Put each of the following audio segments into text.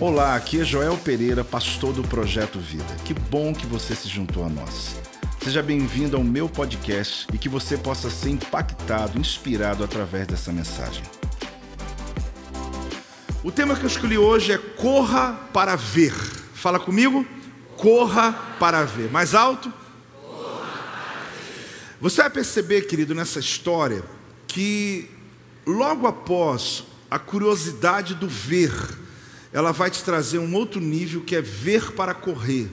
Olá, aqui é Joel Pereira, pastor do Projeto Vida. Que bom que você se juntou a nós. Seja bem-vindo ao meu podcast e que você possa ser impactado, inspirado através dessa mensagem. O tema que eu escolhi hoje é Corra para Ver. Fala comigo. Corra para ver. Mais alto. Você vai perceber, querido, nessa história, que logo após a curiosidade do ver, ela vai te trazer um outro nível que é ver para correr.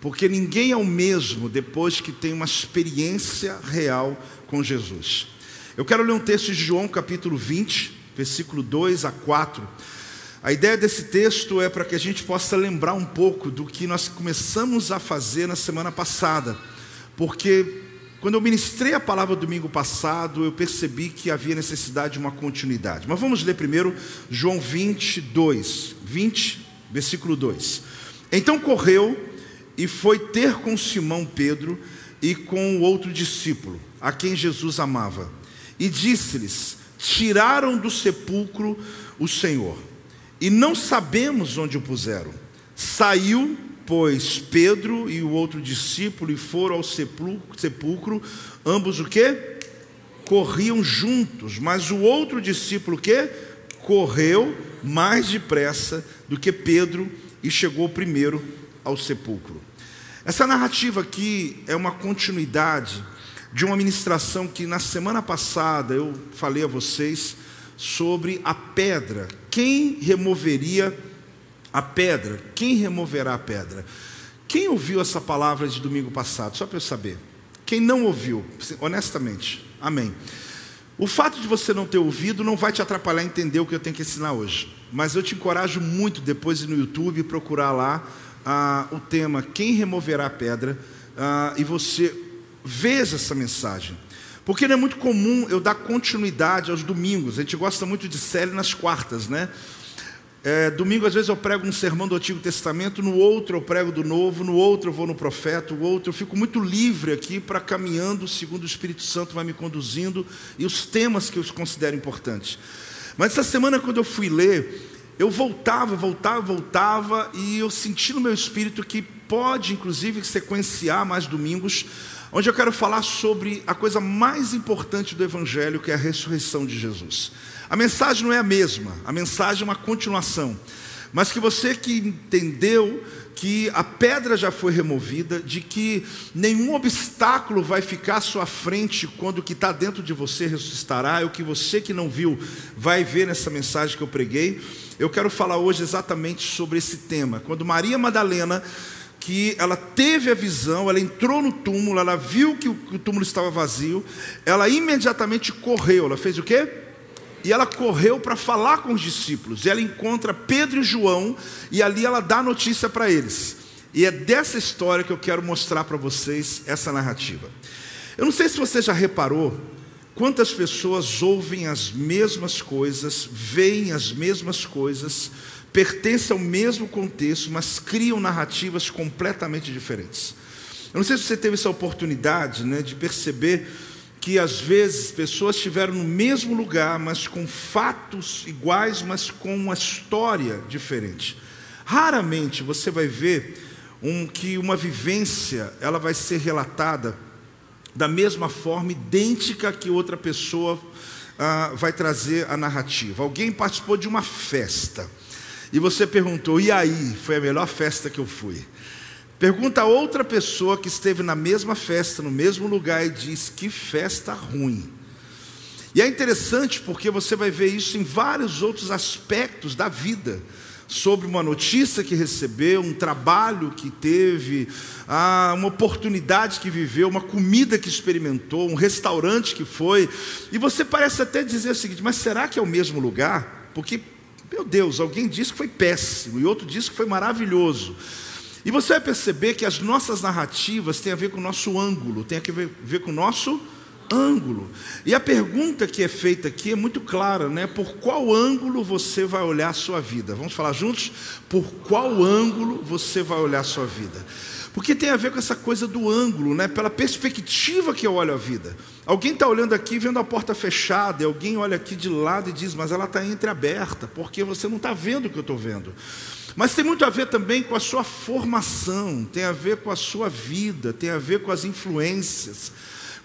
Porque ninguém é o mesmo depois que tem uma experiência real com Jesus. Eu quero ler um texto de João capítulo 20, versículo 2 a 4. A ideia desse texto é para que a gente possa lembrar um pouco do que nós começamos a fazer na semana passada. Porque quando eu ministrei a palavra domingo passado, eu percebi que havia necessidade de uma continuidade. Mas vamos ler primeiro João 22, 20, versículo 2. Então correu e foi ter com Simão Pedro e com o outro discípulo, a quem Jesus amava, e disse-lhes: Tiraram do sepulcro o Senhor, e não sabemos onde o puseram. Saiu, pois, Pedro e o outro discípulo e foram ao sepulcro, ambos o que? Corriam juntos, mas o outro discípulo que correu mais depressa do que Pedro e chegou primeiro ao sepulcro. Essa narrativa aqui é uma continuidade de uma ministração que na semana passada eu falei a vocês sobre a pedra. Quem removeria a pedra? Quem removerá a pedra? Quem ouviu essa palavra de domingo passado? Só para eu saber. Quem não ouviu, honestamente. Amém. O fato de você não ter ouvido não vai te atrapalhar a entender o que eu tenho que ensinar hoje. Mas eu te encorajo muito depois no YouTube procurar lá ah, o tema Quem removerá a pedra ah, e você veja essa mensagem. Porque não é muito comum eu dar continuidade aos domingos. A gente gosta muito de série nas quartas, né? É, domingo, às vezes, eu prego um sermão do Antigo Testamento, no outro eu prego do Novo, no outro eu vou no profeta, o outro eu fico muito livre aqui para caminhando, segundo o Espírito Santo vai me conduzindo e os temas que eu considero importantes. Mas essa semana, quando eu fui ler, eu voltava, voltava, voltava e eu senti no meu espírito que pode, inclusive, sequenciar mais domingos, onde eu quero falar sobre a coisa mais importante do Evangelho, que é a ressurreição de Jesus. A mensagem não é a mesma, a mensagem é uma continuação. Mas que você que entendeu que a pedra já foi removida, de que nenhum obstáculo vai ficar à sua frente quando o que está dentro de você ressuscitará, é o que você que não viu vai ver nessa mensagem que eu preguei. Eu quero falar hoje exatamente sobre esse tema. Quando Maria Madalena que ela teve a visão, ela entrou no túmulo, ela viu que o túmulo estava vazio, ela imediatamente correu. Ela fez o quê? E ela correu para falar com os discípulos. Ela encontra Pedro e João e ali ela dá notícia para eles. E é dessa história que eu quero mostrar para vocês essa narrativa. Eu não sei se você já reparou quantas pessoas ouvem as mesmas coisas, veem as mesmas coisas, pertencem ao mesmo contexto, mas criam narrativas completamente diferentes. Eu não sei se você teve essa oportunidade né, de perceber que às vezes pessoas estiveram no mesmo lugar, mas com fatos iguais, mas com uma história diferente. Raramente você vai ver um, que uma vivência ela vai ser relatada da mesma forma, idêntica que outra pessoa ah, vai trazer a narrativa. Alguém participou de uma festa e você perguntou: e aí? Foi a melhor festa que eu fui. Pergunta a outra pessoa que esteve na mesma festa, no mesmo lugar, e diz: Que festa ruim. E é interessante porque você vai ver isso em vários outros aspectos da vida. Sobre uma notícia que recebeu, um trabalho que teve, uma oportunidade que viveu, uma comida que experimentou, um restaurante que foi. E você parece até dizer o seguinte: mas será que é o mesmo lugar? Porque, meu Deus, alguém disse que foi péssimo e outro disse que foi maravilhoso. E você vai perceber que as nossas narrativas têm a ver com o nosso ângulo, tem a ver, com o nosso ângulo. E a pergunta que é feita aqui é muito clara, né? Por qual ângulo você vai olhar a sua vida? Vamos falar juntos? Por qual ângulo você vai olhar a sua vida? Porque tem a ver com essa coisa do ângulo, né? pela perspectiva que eu olho a vida. Alguém está olhando aqui vendo a porta fechada, e alguém olha aqui de lado e diz, mas ela está entreaberta, porque você não está vendo o que eu estou vendo. Mas tem muito a ver também com a sua formação, tem a ver com a sua vida, tem a ver com as influências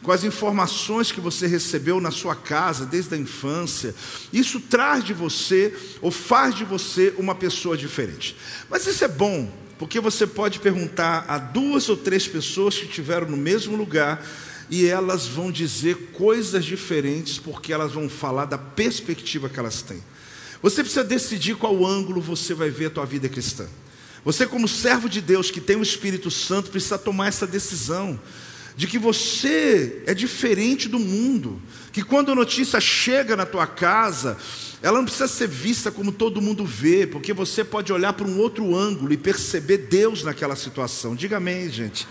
com as informações que você recebeu na sua casa desde a infância. Isso traz de você ou faz de você uma pessoa diferente. Mas isso é bom, porque você pode perguntar a duas ou três pessoas que estiveram no mesmo lugar e elas vão dizer coisas diferentes porque elas vão falar da perspectiva que elas têm. Você precisa decidir qual ângulo você vai ver a tua vida cristã. Você, como servo de Deus que tem o Espírito Santo, precisa tomar essa decisão de que você é diferente do mundo, que quando a notícia chega na tua casa, ela não precisa ser vista como todo mundo vê, porque você pode olhar para um outro ângulo e perceber Deus naquela situação. Diga amém, gente.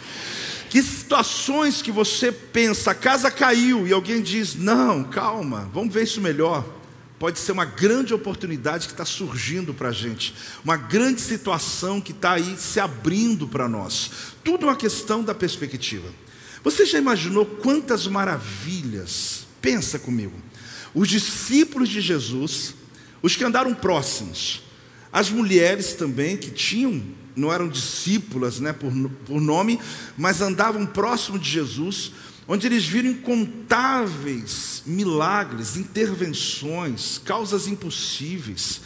Que situações que você pensa, a casa caiu e alguém diz: não, calma, vamos ver isso melhor. Pode ser uma grande oportunidade que está surgindo para a gente, uma grande situação que está aí se abrindo para nós. Tudo uma questão da perspectiva. Você já imaginou quantas maravilhas? Pensa comigo. Os discípulos de Jesus, os que andaram próximos, as mulheres também que tinham, não eram discípulas né, por, por nome, mas andavam próximo de Jesus, onde eles viram incontáveis milagres, intervenções, causas impossíveis.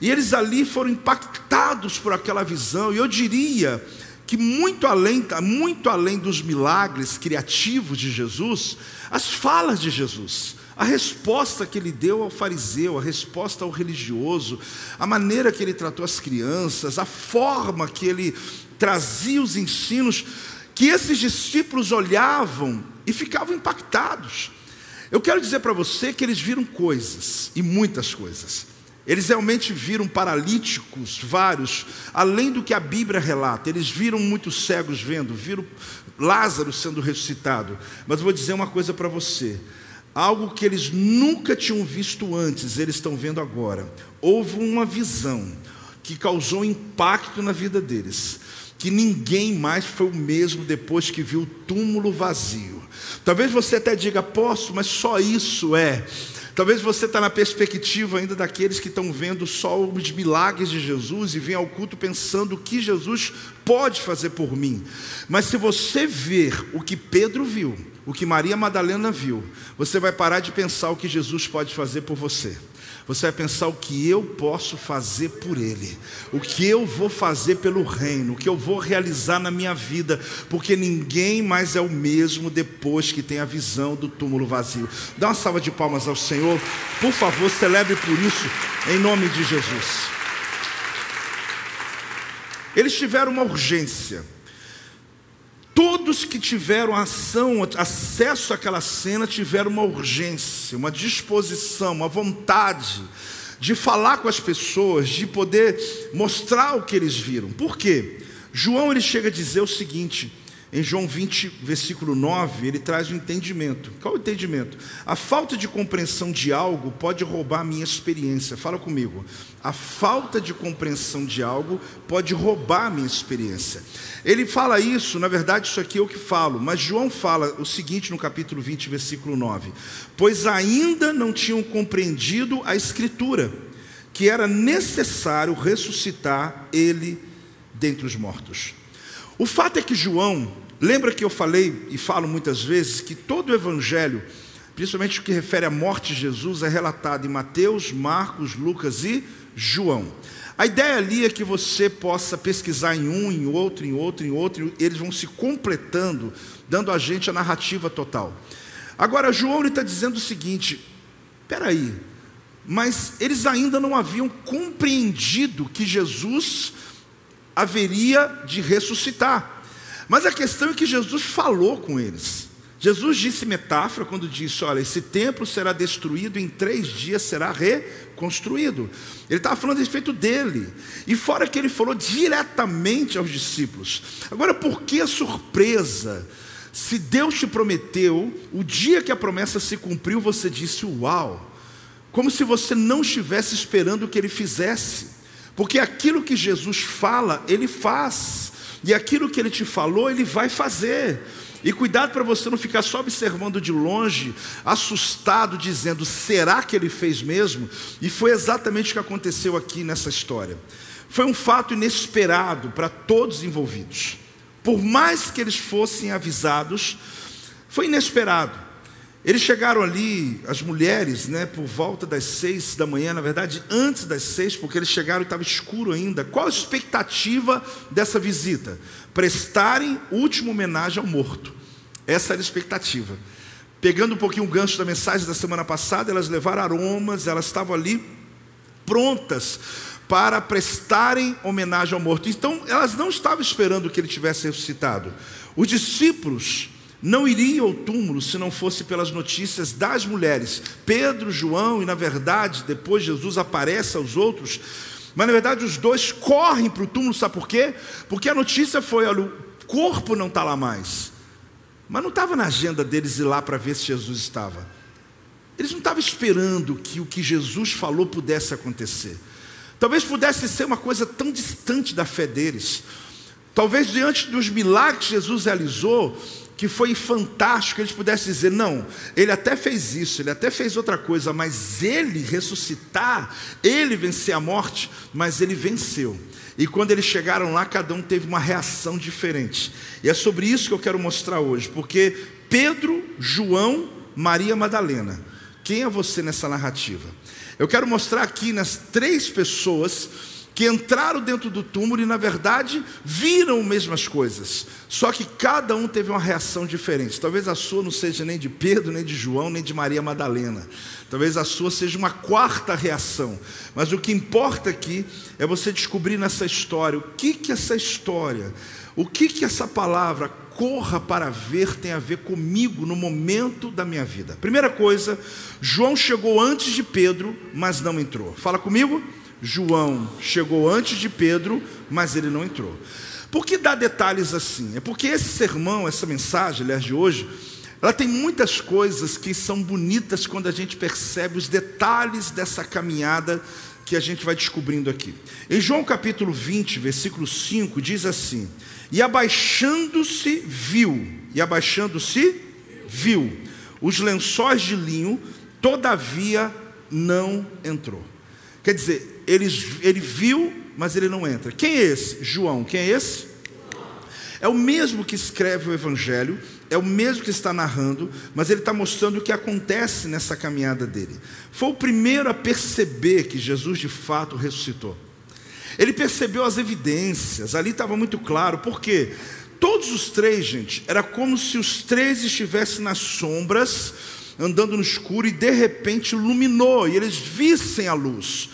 E eles ali foram impactados por aquela visão, e eu diria que muito além, muito além dos milagres criativos de Jesus, as falas de Jesus, a resposta que ele deu ao fariseu, a resposta ao religioso, a maneira que ele tratou as crianças, a forma que ele trazia os ensinos, que esses discípulos olhavam e ficavam impactados. Eu quero dizer para você que eles viram coisas, e muitas coisas. Eles realmente viram paralíticos, vários, além do que a Bíblia relata. Eles viram muitos cegos vendo, viram Lázaro sendo ressuscitado. Mas vou dizer uma coisa para você: algo que eles nunca tinham visto antes, eles estão vendo agora. Houve uma visão que causou impacto na vida deles, que ninguém mais foi o mesmo depois que viu o túmulo vazio. Talvez você até diga, posso, mas só isso é. Talvez você está na perspectiva ainda daqueles que estão vendo só os milagres de Jesus e vêm ao culto pensando o que Jesus pode fazer por mim. Mas se você ver o que Pedro viu, o que Maria Madalena viu, você vai parar de pensar o que Jesus pode fazer por você. Você vai pensar o que eu posso fazer por Ele, o que eu vou fazer pelo reino, o que eu vou realizar na minha vida, porque ninguém mais é o mesmo depois que tem a visão do túmulo vazio. Dá uma salva de palmas ao Senhor, por favor, celebre por isso, em nome de Jesus. Eles tiveram uma urgência. Todos que tiveram ação, acesso àquela cena, tiveram uma urgência, uma disposição, uma vontade de falar com as pessoas, de poder mostrar o que eles viram. Por quê? João ele chega a dizer o seguinte: em João 20, versículo 9, ele traz o um entendimento. Qual o entendimento? A falta de compreensão de algo pode roubar a minha experiência. Fala comigo. A falta de compreensão de algo pode roubar a minha experiência. Ele fala isso, na verdade, isso aqui é o que falo, mas João fala o seguinte no capítulo 20, versículo 9: Pois ainda não tinham compreendido a Escritura, que era necessário ressuscitar ele dentre os mortos. O fato é que João, lembra que eu falei e falo muitas vezes que todo o evangelho, principalmente o que refere à morte de Jesus, é relatado em Mateus, Marcos, Lucas e João. A ideia ali é que você possa pesquisar em um, em outro, em outro, em outro, eles vão se completando, dando a gente a narrativa total. Agora, João está dizendo o seguinte: peraí, mas eles ainda não haviam compreendido que Jesus haveria de ressuscitar. Mas a questão é que Jesus falou com eles. Jesus disse metáfora quando disse: Olha, esse templo será destruído, em três dias será reconstruído. Ele estava falando a respeito dele. E fora que ele falou diretamente aos discípulos. Agora, por que a surpresa? Se Deus te prometeu, o dia que a promessa se cumpriu, você disse: Uau! Como se você não estivesse esperando que ele fizesse. Porque aquilo que Jesus fala, ele faz. e aquilo que ele te falou, ele vai fazer. E cuidado para você não ficar só observando de longe, assustado, dizendo: será que ele fez mesmo? E foi exatamente o que aconteceu aqui nessa história. Foi um fato inesperado para todos envolvidos. Por mais que eles fossem avisados, foi inesperado. Eles chegaram ali, as mulheres, né, por volta das seis da manhã, na verdade, antes das seis, porque eles chegaram e estava escuro ainda. Qual a expectativa dessa visita? Prestarem última homenagem ao morto. Essa era a expectativa. Pegando um pouquinho o gancho da mensagem da semana passada, elas levaram aromas, elas estavam ali prontas para prestarem homenagem ao morto. Então, elas não estavam esperando que ele tivesse ressuscitado. Os discípulos não iriam ao túmulo se não fosse pelas notícias das mulheres. Pedro, João e, na verdade, depois Jesus aparece aos outros. Mas, na verdade, os dois correm para o túmulo, sabe por quê? Porque a notícia foi: olha, o corpo não está lá mais. Mas não estava na agenda deles ir lá para ver se Jesus estava. Eles não estavam esperando que o que Jesus falou pudesse acontecer. Talvez pudesse ser uma coisa tão distante da fé deles. Talvez diante dos milagres que Jesus realizou, que foi fantástico, eles pudessem dizer: não, ele até fez isso, ele até fez outra coisa, mas ele ressuscitar, ele vencer a morte, mas ele venceu. E quando eles chegaram lá, cada um teve uma reação diferente. E é sobre isso que eu quero mostrar hoje, porque Pedro, João, Maria Madalena. Quem é você nessa narrativa? Eu quero mostrar aqui nas três pessoas que entraram dentro do túmulo e, na verdade, viram mesmas coisas. Só que cada um teve uma reação diferente. Talvez a sua não seja nem de Pedro, nem de João, nem de Maria Madalena. Talvez a sua seja uma quarta reação. Mas o que importa aqui é você descobrir nessa história o que que essa história, o que que essa palavra corra para ver tem a ver comigo no momento da minha vida. Primeira coisa, João chegou antes de Pedro, mas não entrou. Fala comigo. João chegou antes de Pedro, mas ele não entrou. Por que dá detalhes assim? É porque esse sermão, essa mensagem, aliás, de hoje, ela tem muitas coisas que são bonitas quando a gente percebe os detalhes dessa caminhada que a gente vai descobrindo aqui. Em João capítulo 20, versículo 5, diz assim: E abaixando-se, viu, e abaixando-se, viu, os lençóis de linho, todavia não entrou. Quer dizer, ele, ele viu, mas ele não entra. Quem é esse? João. Quem é esse? É o mesmo que escreve o Evangelho, é o mesmo que está narrando, mas ele está mostrando o que acontece nessa caminhada dele. Foi o primeiro a perceber que Jesus de fato ressuscitou. Ele percebeu as evidências, ali estava muito claro, porque todos os três, gente, era como se os três estivessem nas sombras, andando no escuro, e de repente iluminou, e eles vissem a luz.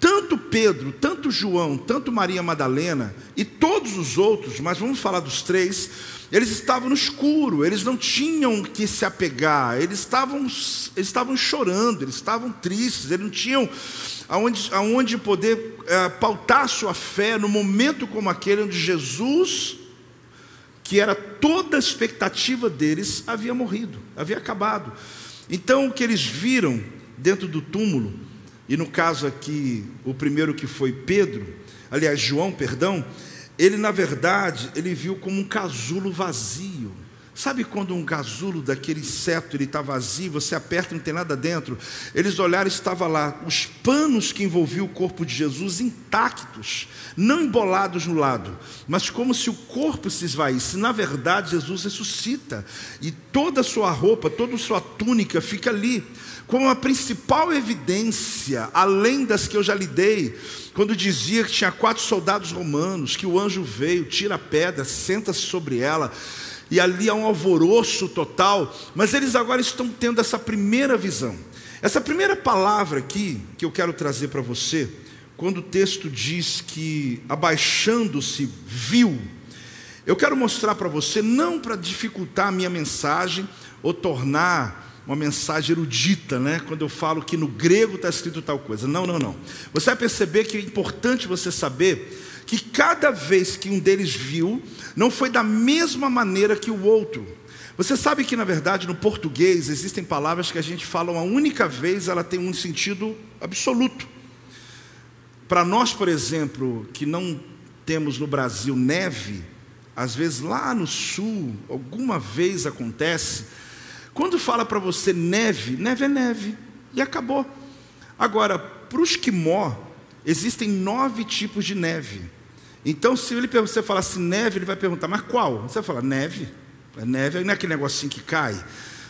Tanto Pedro, tanto João, tanto Maria Madalena e todos os outros, mas vamos falar dos três, eles estavam no escuro, eles não tinham que se apegar, eles estavam, eles estavam chorando, eles estavam tristes, eles não tinham aonde, aonde poder é, pautar sua fé no momento como aquele onde Jesus, que era toda a expectativa deles, havia morrido, havia acabado. Então o que eles viram dentro do túmulo, e no caso aqui, o primeiro que foi Pedro, aliás, João, perdão, ele na verdade, ele viu como um casulo vazio. Sabe quando um casulo daquele inseto ele está vazio, você aperta e não tem nada dentro? Eles olharam estava lá os panos que envolviam o corpo de Jesus intactos, não embolados no lado, mas como se o corpo se esvaísse. Na verdade, Jesus ressuscita e toda a sua roupa, toda a sua túnica fica ali como a principal evidência, além das que eu já lhe dei, quando dizia que tinha quatro soldados romanos, que o anjo veio, tira a pedra, senta-se sobre ela, e ali há um alvoroço total, mas eles agora estão tendo essa primeira visão. Essa primeira palavra aqui, que eu quero trazer para você, quando o texto diz que abaixando-se viu, eu quero mostrar para você, não para dificultar a minha mensagem ou tornar uma mensagem erudita, né? Quando eu falo que no grego está escrito tal coisa. Não, não, não. Você vai perceber que é importante você saber que cada vez que um deles viu, não foi da mesma maneira que o outro. Você sabe que, na verdade, no português existem palavras que a gente fala uma única vez, ela tem um sentido absoluto. Para nós, por exemplo, que não temos no Brasil neve, às vezes lá no sul, alguma vez acontece, quando fala para você neve, neve é neve, e acabou. Agora, para os quimó, existem nove tipos de neve. Então, se ele, você falar assim, neve, ele vai perguntar, mas qual? Você vai falar, neve. É neve não é aquele negocinho que cai.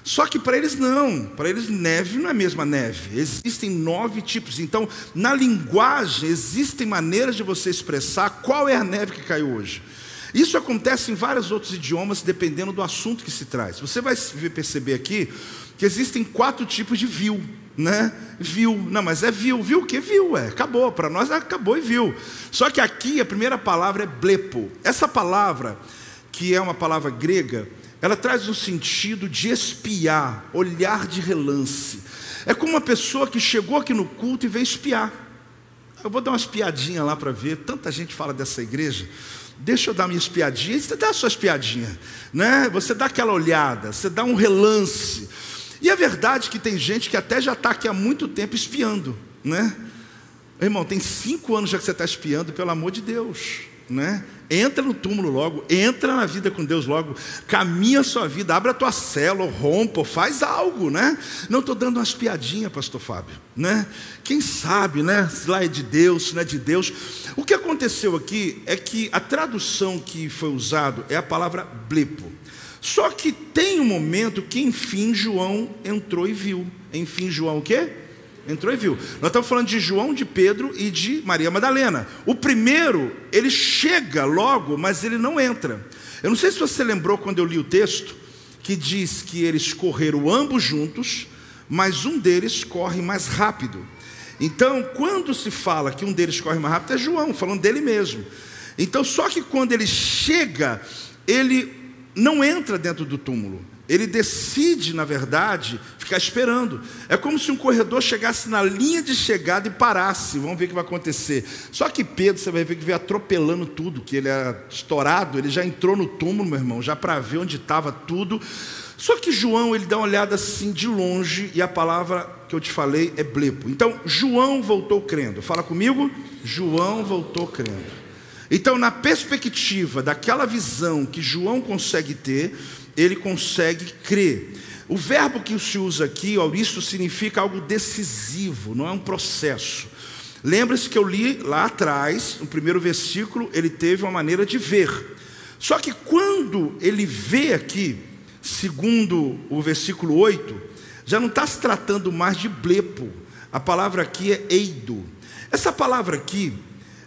Só que para eles não, para eles neve não é a mesma neve, existem nove tipos. Então, na linguagem, existem maneiras de você expressar qual é a neve que caiu hoje. Isso acontece em vários outros idiomas, dependendo do assunto que se traz. Você vai perceber aqui que existem quatro tipos de viu, né? Viu, não, mas é viu, viu o que? Viu, é, acabou, para nós acabou e viu. Só que aqui a primeira palavra é blepo. Essa palavra, que é uma palavra grega, ela traz o sentido de espiar, olhar de relance. É como uma pessoa que chegou aqui no culto e veio espiar. Eu vou dar uma espiadinha lá para ver. Tanta gente fala dessa igreja. Deixa eu dar minha espiadinha. Você dá a sua espiadinha, né? Você dá aquela olhada, você dá um relance. E é verdade que tem gente que até já está aqui há muito tempo espiando, né? Irmão, tem cinco anos já que você está espiando, pelo amor de Deus né? Entra no túmulo logo, entra na vida com Deus logo, caminha a sua vida, abre a tua célula, rompa, faz algo, né? Não estou dando umas piadinhas, pastor Fábio, né? Quem sabe, né? Se lá é de Deus, se não é de Deus. O que aconteceu aqui é que a tradução que foi usado é a palavra blipo. Só que tem um momento que enfim João entrou e viu. Enfim João o quê? Entrou e viu. Nós estamos falando de João, de Pedro e de Maria Madalena. O primeiro, ele chega logo, mas ele não entra. Eu não sei se você lembrou quando eu li o texto, que diz que eles correram ambos juntos, mas um deles corre mais rápido. Então, quando se fala que um deles corre mais rápido, é João, falando dele mesmo. Então, só que quando ele chega, ele não entra dentro do túmulo. Ele decide, na verdade, ficar esperando. É como se um corredor chegasse na linha de chegada e parasse. Vamos ver o que vai acontecer. Só que Pedro, você vai ver que veio atropelando tudo, que ele é estourado, ele já entrou no túmulo, meu irmão, já para ver onde estava tudo. Só que João, ele dá uma olhada assim de longe, e a palavra que eu te falei é blepo. Então, João voltou crendo. Fala comigo. João voltou crendo. Então, na perspectiva daquela visão que João consegue ter, ele consegue crer. O verbo que se usa aqui, Auristo, significa algo decisivo, não é um processo. Lembre-se que eu li lá atrás, no primeiro versículo, ele teve uma maneira de ver. Só que quando ele vê aqui, segundo o versículo 8, já não está se tratando mais de blepo. A palavra aqui é eido. Essa palavra aqui,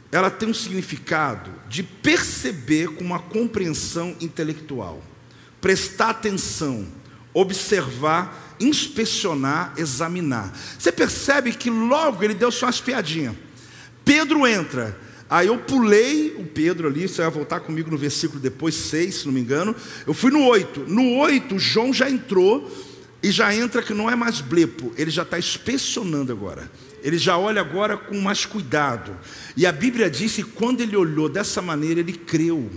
ela tem um significado de perceber com uma compreensão intelectual prestar atenção, observar, inspecionar, examinar. Você percebe que logo ele deu só umas piadinhas. Pedro entra. Aí eu pulei o Pedro ali, você vai voltar comigo no versículo depois, 6, se não me engano. Eu fui no 8. No 8, João já entrou e já entra que não é mais blepo, ele já está inspecionando agora. Ele já olha agora com mais cuidado. E a Bíblia diz que quando ele olhou dessa maneira, ele creu.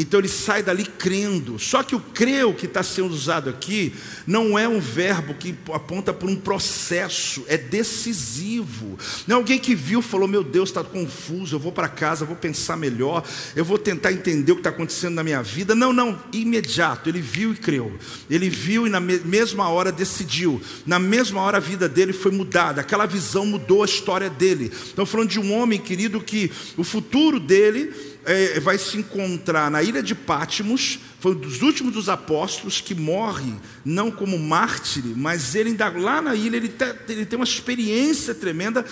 Então ele sai dali crendo. Só que o creu que está sendo usado aqui não é um verbo que aponta para um processo, é decisivo. Não é alguém que viu falou: Meu Deus, está confuso, eu vou para casa, vou pensar melhor, eu vou tentar entender o que está acontecendo na minha vida. Não, não, imediato. Ele viu e creu. Ele viu e na mesma hora decidiu. Na mesma hora a vida dele foi mudada. Aquela visão mudou a história dele. Estão falando de um homem, querido, que o futuro dele é, vai se encontrar na ilha de Pátimos, foi um dos últimos dos apóstolos que morre, não como mártir, mas ele ainda lá na ilha, ele, te, ele tem uma experiência tremenda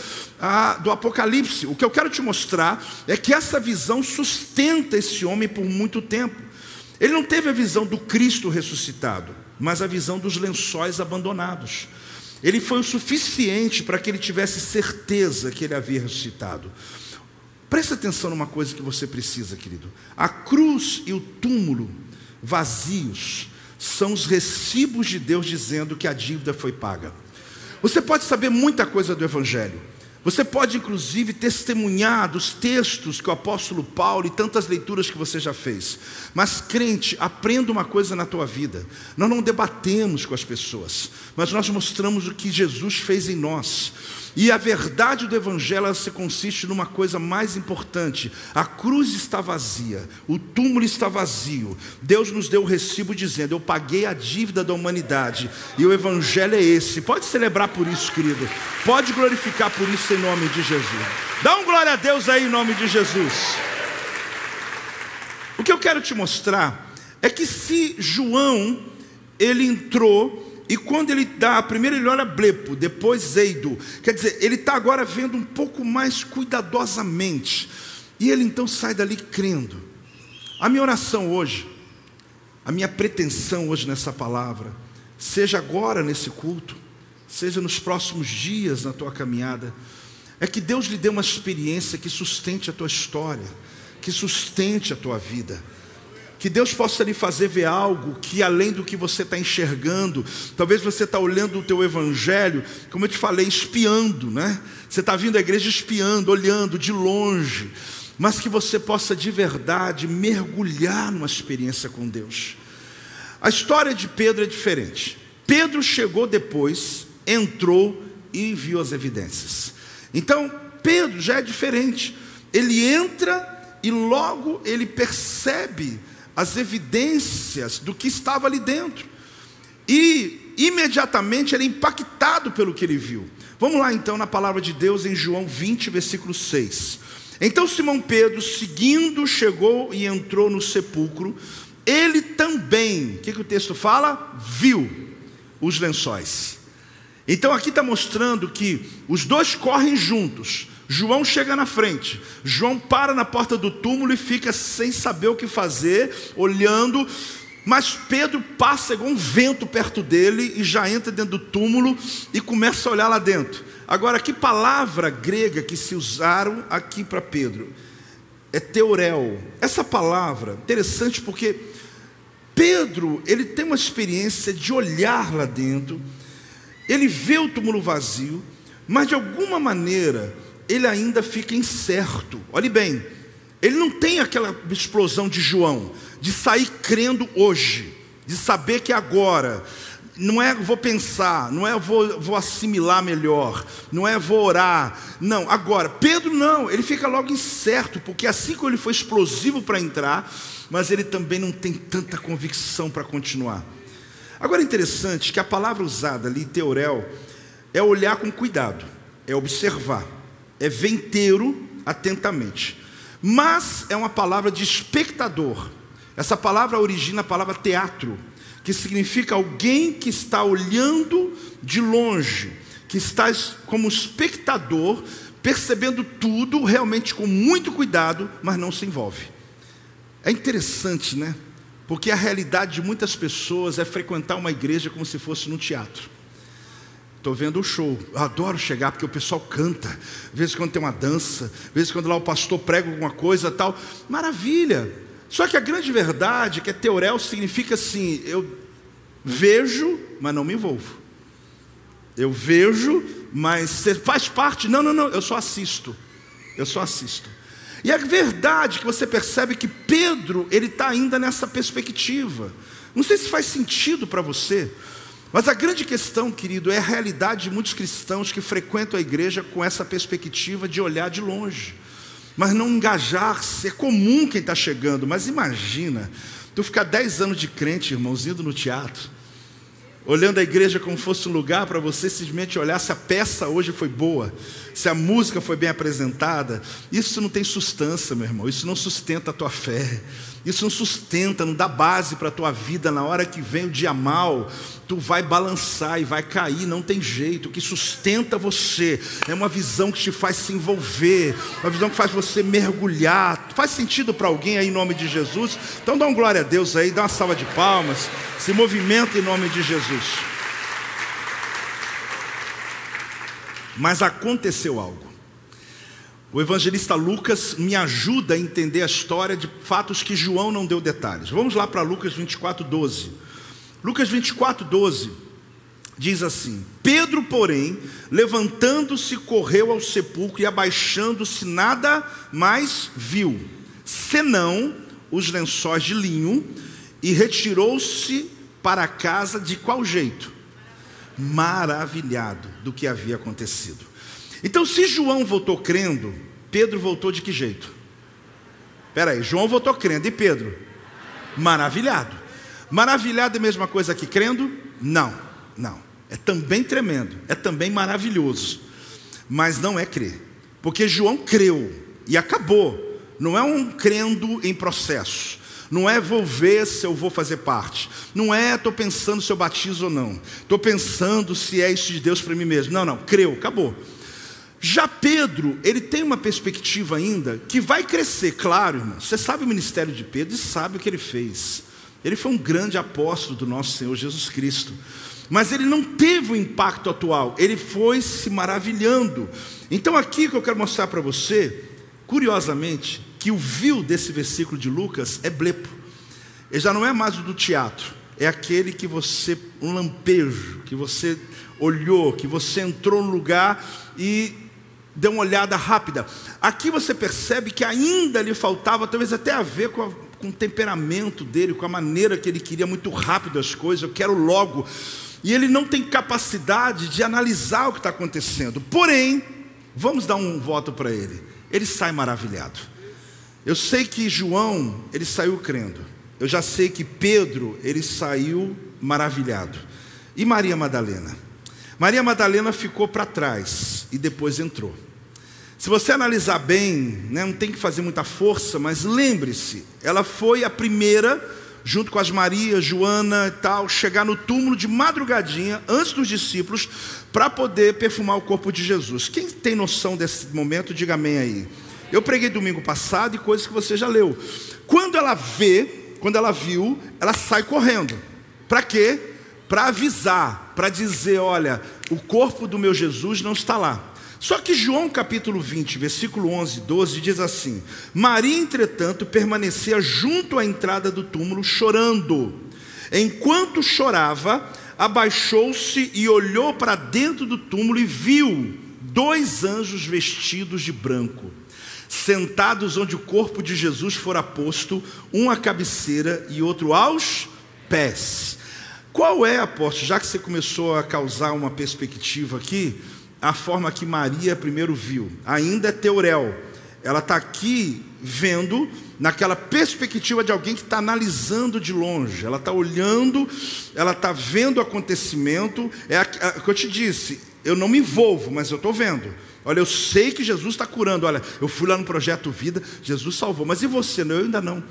do Apocalipse. O que eu quero te mostrar é que essa visão sustenta esse homem por muito tempo. Ele não teve a visão do Cristo ressuscitado, mas a visão dos lençóis abandonados. Ele foi o suficiente para que ele tivesse certeza que ele havia ressuscitado. Preste atenção numa coisa que você precisa, querido. A cruz e o túmulo vazios são os recibos de Deus dizendo que a dívida foi paga. Você pode saber muita coisa do Evangelho. Você pode, inclusive, testemunhar dos textos que o apóstolo Paulo e tantas leituras que você já fez. Mas, crente, aprenda uma coisa na tua vida. Nós não debatemos com as pessoas, mas nós mostramos o que Jesus fez em nós. E a verdade do Evangelho se consiste numa coisa mais importante: a cruz está vazia, o túmulo está vazio. Deus nos deu o recibo dizendo: Eu paguei a dívida da humanidade, e o Evangelho é esse. Pode celebrar por isso, querido, pode glorificar por isso em nome de Jesus. Dá um glória a Deus aí em nome de Jesus. O que eu quero te mostrar é que se João ele entrou e quando ele dá, primeiro ele olha blepo, depois eido. Quer dizer, ele está agora vendo um pouco mais cuidadosamente. E ele então sai dali crendo. A minha oração hoje, a minha pretensão hoje nessa palavra, seja agora nesse culto, seja nos próximos dias na tua caminhada, é que Deus lhe dê uma experiência que sustente a tua história, que sustente a tua vida que Deus possa lhe fazer ver algo que além do que você está enxergando, talvez você está olhando o teu evangelho, como eu te falei, espiando, né? Você está vindo à igreja espiando, olhando de longe, mas que você possa de verdade mergulhar numa experiência com Deus. A história de Pedro é diferente. Pedro chegou depois, entrou e viu as evidências. Então, Pedro já é diferente. Ele entra e logo ele percebe as evidências do que estava ali dentro. E imediatamente ele é impactado pelo que ele viu. Vamos lá então na palavra de Deus em João 20, versículo 6. Então Simão Pedro, seguindo, chegou e entrou no sepulcro. Ele também, o que, que o texto fala? Viu os lençóis. Então aqui está mostrando que os dois correm juntos. João chega na frente. João para na porta do túmulo e fica sem saber o que fazer, olhando. Mas Pedro passa igual um vento perto dele e já entra dentro do túmulo e começa a olhar lá dentro. Agora, que palavra grega que se usaram aqui para Pedro? É teorel. Essa palavra, interessante porque Pedro, ele tem uma experiência de olhar lá dentro, ele vê o túmulo vazio, mas de alguma maneira ele ainda fica incerto. Olhe bem, ele não tem aquela explosão de João, de sair crendo hoje, de saber que agora, não é vou pensar, não é vou, vou assimilar melhor, não é vou orar, não, agora, Pedro não, ele fica logo incerto, porque assim como ele foi explosivo para entrar, mas ele também não tem tanta convicção para continuar. Agora é interessante que a palavra usada ali, teorel, é olhar com cuidado, é observar é venteiro atentamente. Mas é uma palavra de espectador. Essa palavra origina a palavra teatro, que significa alguém que está olhando de longe, que está como espectador, percebendo tudo realmente com muito cuidado, mas não se envolve. É interessante, né? Porque a realidade de muitas pessoas é frequentar uma igreja como se fosse num teatro. Estou vendo o show. Eu adoro chegar porque o pessoal canta. Às vezes quando tem uma dança, às vezes quando lá o pastor prega alguma coisa tal. Maravilha. Só que a grande verdade é que teorel significa assim: eu vejo, mas não me envolvo. Eu vejo, mas você faz parte. Não, não, não, eu só assisto. Eu só assisto. E a verdade é que você percebe que Pedro, ele está ainda nessa perspectiva. Não sei se faz sentido para você. Mas a grande questão, querido, é a realidade de muitos cristãos que frequentam a igreja com essa perspectiva de olhar de longe, mas não engajar-se. É comum quem está chegando, mas imagina, tu ficar dez anos de crente, irmãos, indo no teatro, olhando a igreja como fosse um lugar para você simplesmente olhar se a peça hoje foi boa, se a música foi bem apresentada. Isso não tem sustância, meu irmão, isso não sustenta a tua fé. Isso não sustenta, não dá base para a tua vida. Na hora que vem o dia mal, tu vai balançar e vai cair, não tem jeito. O que sustenta você é uma visão que te faz se envolver, uma visão que faz você mergulhar. Faz sentido para alguém aí em nome de Jesus? Então dá um glória a Deus aí, dá uma salva de palmas, se movimenta em nome de Jesus. Mas aconteceu algo. O evangelista Lucas me ajuda a entender a história de fatos que João não deu detalhes. Vamos lá para Lucas 24, 12. Lucas 24, 12 diz assim: Pedro, porém, levantando-se, correu ao sepulcro e abaixando-se, nada mais viu, senão os lençóis de linho, e retirou-se para casa de qual jeito? Maravilhado do que havia acontecido. Então, se João voltou crendo, Pedro voltou de que jeito? Espera aí, João voltou crendo, e Pedro? Maravilhado. Maravilhado é a mesma coisa que crendo? Não, não. É também tremendo, é também maravilhoso, mas não é crer, porque João creu e acabou. Não é um crendo em processo. Não é vou ver se eu vou fazer parte. Não é estou pensando se eu batizo ou não. Estou pensando se é isso de Deus para mim mesmo. Não, não, creu, acabou. Já Pedro, ele tem uma perspectiva ainda que vai crescer, claro, irmão. Você sabe o ministério de Pedro e sabe o que ele fez. Ele foi um grande apóstolo do nosso Senhor Jesus Cristo. Mas ele não teve o impacto atual, ele foi se maravilhando. Então, aqui que eu quero mostrar para você, curiosamente, que o vil desse versículo de Lucas é blepo. Ele já não é mais o do teatro, é aquele que você, um lampejo, que você olhou, que você entrou no lugar e deu uma olhada rápida. Aqui você percebe que ainda lhe faltava, talvez até a ver com, a, com o temperamento dele, com a maneira que ele queria muito rápido as coisas, eu quero logo. E ele não tem capacidade de analisar o que está acontecendo. Porém, vamos dar um voto para ele. Ele sai maravilhado. Eu sei que João, ele saiu crendo. Eu já sei que Pedro, ele saiu maravilhado. E Maria Madalena? Maria Madalena ficou para trás e depois entrou. Se você analisar bem, né, não tem que fazer muita força, mas lembre-se, ela foi a primeira, junto com as Marias, Joana e tal, chegar no túmulo de madrugadinha, antes dos discípulos, para poder perfumar o corpo de Jesus. Quem tem noção desse momento, diga amém aí. Eu preguei domingo passado e coisas que você já leu. Quando ela vê, quando ela viu, ela sai correndo. Para quê? Para avisar, para dizer: olha, o corpo do meu Jesus não está lá. Só que João capítulo 20, versículo 11 e 12 diz assim: Maria, entretanto, permanecia junto à entrada do túmulo, chorando. Enquanto chorava, abaixou-se e olhou para dentro do túmulo e viu dois anjos vestidos de branco, sentados onde o corpo de Jesus fora posto, um à cabeceira e outro aos pés. Qual é, apóstolo, já que você começou a causar uma perspectiva aqui, a forma que Maria primeiro viu. Ainda é teorel. Ela está aqui vendo naquela perspectiva de alguém que está analisando de longe. Ela está olhando, ela está vendo o acontecimento. É o que eu te disse. Eu não me envolvo, mas eu estou vendo. Olha, eu sei que Jesus está curando. Olha, eu fui lá no projeto Vida, Jesus salvou. Mas e você? Eu ainda não.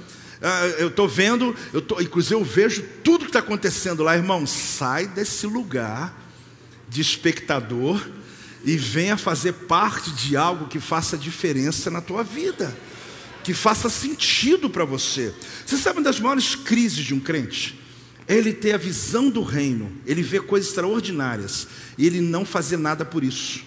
Ah, eu estou vendo, eu tô, inclusive eu vejo tudo que está acontecendo lá, irmão. Sai desse lugar de espectador e venha fazer parte de algo que faça diferença na tua vida, que faça sentido para você. Você sabe uma das maiores crises de um crente? É ele ter a visão do reino, ele vê coisas extraordinárias e ele não fazer nada por isso.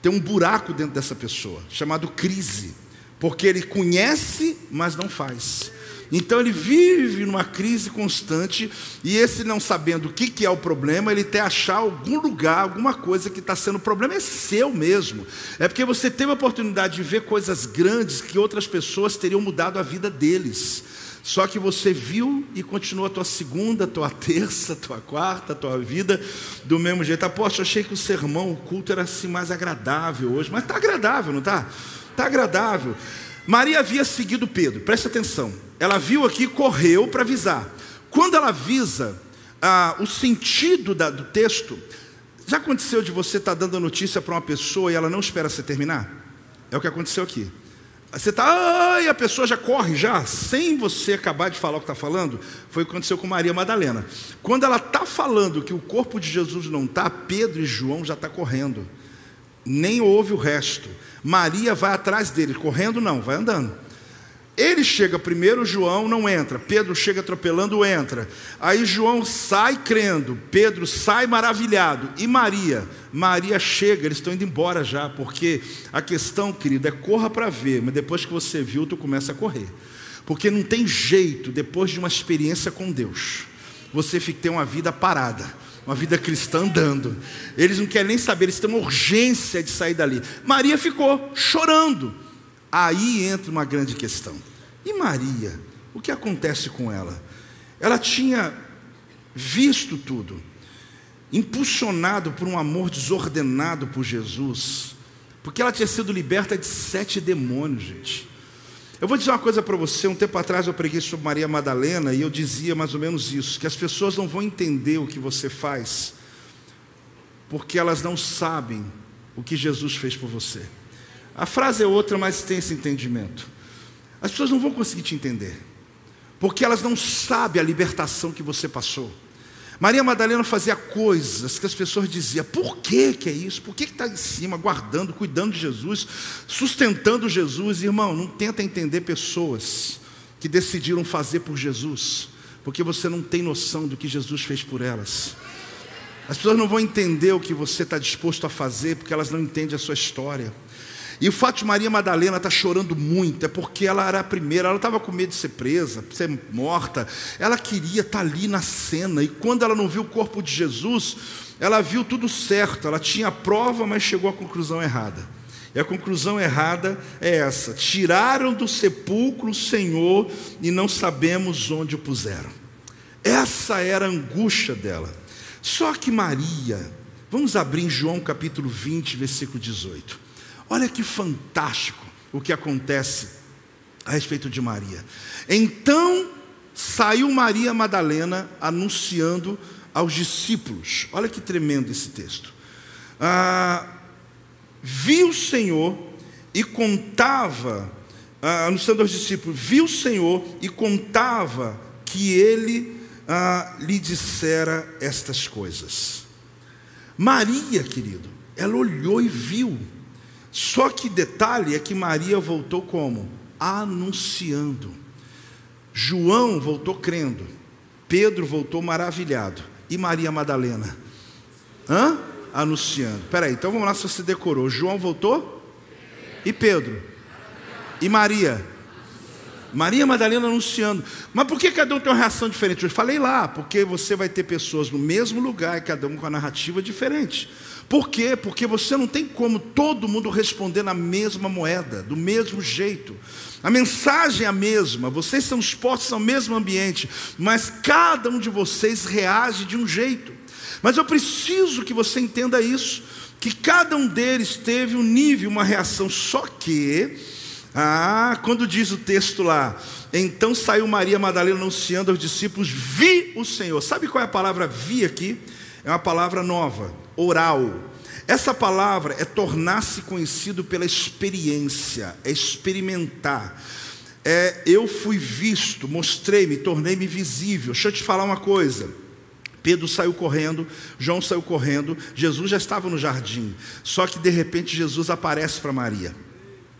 Tem um buraco dentro dessa pessoa, chamado crise, porque ele conhece, mas não faz. Então ele vive numa crise constante e esse não sabendo o que, que é o problema, ele tem achar algum lugar, alguma coisa que está sendo o problema é seu mesmo. É porque você teve a oportunidade de ver coisas grandes que outras pessoas teriam mudado a vida deles. Só que você viu e continuou a tua segunda, tua terça, tua quarta, tua vida do mesmo jeito. Aposto, achei que o sermão, o culto era assim mais agradável hoje, mas está agradável, não está? Está agradável. Maria havia seguido Pedro, presta atenção. Ela viu aqui correu para avisar. Quando ela avisa, ah, o sentido da, do texto, já aconteceu de você estar tá dando notícia para uma pessoa e ela não espera você terminar? É o que aconteceu aqui. Você está, e a pessoa já corre já, sem você acabar de falar o que está falando. Foi o que aconteceu com Maria Madalena. Quando ela está falando que o corpo de Jesus não está, Pedro e João já estão tá correndo. Nem ouve o resto. Maria vai atrás dele, correndo não, vai andando. Ele chega primeiro, João não entra. Pedro chega atropelando, entra. Aí João sai crendo, Pedro sai maravilhado. E Maria? Maria chega, eles estão indo embora já, porque a questão, querido, é corra para ver, mas depois que você viu, tu começa a correr. Porque não tem jeito, depois de uma experiência com Deus, você ter uma vida parada uma vida cristã andando. Eles não querem nem saber, eles têm uma urgência de sair dali. Maria ficou chorando. Aí entra uma grande questão. E Maria? O que acontece com ela? Ela tinha visto tudo, impulsionado por um amor desordenado por Jesus, Porque ela tinha sido liberta de sete demônios, gente. Eu vou dizer uma coisa para você. Um tempo atrás eu preguei sobre Maria Madalena e eu dizia mais ou menos isso: que as pessoas não vão entender o que você faz, porque elas não sabem o que Jesus fez por você. A frase é outra, mas tem esse entendimento. As pessoas não vão conseguir te entender, porque elas não sabem a libertação que você passou. Maria Madalena fazia coisas que as pessoas diziam: por que, que é isso? Por que está em cima, guardando, cuidando de Jesus, sustentando Jesus? Irmão, não tenta entender pessoas que decidiram fazer por Jesus, porque você não tem noção do que Jesus fez por elas. As pessoas não vão entender o que você está disposto a fazer, porque elas não entendem a sua história. E o fato de Maria Madalena estar tá chorando muito é porque ela era a primeira, ela estava com medo de ser presa, de ser morta. Ela queria estar tá ali na cena. E quando ela não viu o corpo de Jesus, ela viu tudo certo. Ela tinha a prova, mas chegou à conclusão errada. E a conclusão errada é essa: tiraram do sepulcro o Senhor e não sabemos onde o puseram. Essa era a angústia dela. Só que Maria, vamos abrir em João capítulo 20, versículo 18. Olha que fantástico o que acontece a respeito de Maria. Então saiu Maria Madalena anunciando aos discípulos. Olha que tremendo esse texto. Ah, viu o Senhor e contava, ah, anunciando aos discípulos, viu o Senhor e contava que ele ah, lhe dissera estas coisas. Maria, querido, ela olhou e viu. Só que detalhe é que Maria voltou como? Anunciando. João voltou crendo. Pedro voltou maravilhado. E Maria Madalena? Hã? Anunciando. Peraí, então vamos lá se você decorou. João voltou? E Pedro? E Maria? Maria Madalena anunciando. Mas por que cada um tem uma reação diferente? Eu falei lá, porque você vai ter pessoas no mesmo lugar e cada um com a narrativa diferente. Por quê? Porque você não tem como todo mundo responder na mesma moeda, do mesmo jeito. A mensagem é a mesma, vocês são expostos ao mesmo ambiente, mas cada um de vocês reage de um jeito. Mas eu preciso que você entenda isso, que cada um deles teve um nível, uma reação, só que, ah, quando diz o texto lá, então saiu Maria Madalena anunciando aos discípulos: Vi o Senhor. Sabe qual é a palavra vi aqui? É uma palavra nova oral. Essa palavra é tornar-se conhecido pela experiência, é experimentar. É, eu fui visto, mostrei-me, tornei-me visível. Deixa eu te falar uma coisa. Pedro saiu correndo, João saiu correndo, Jesus já estava no jardim. Só que de repente Jesus aparece para Maria.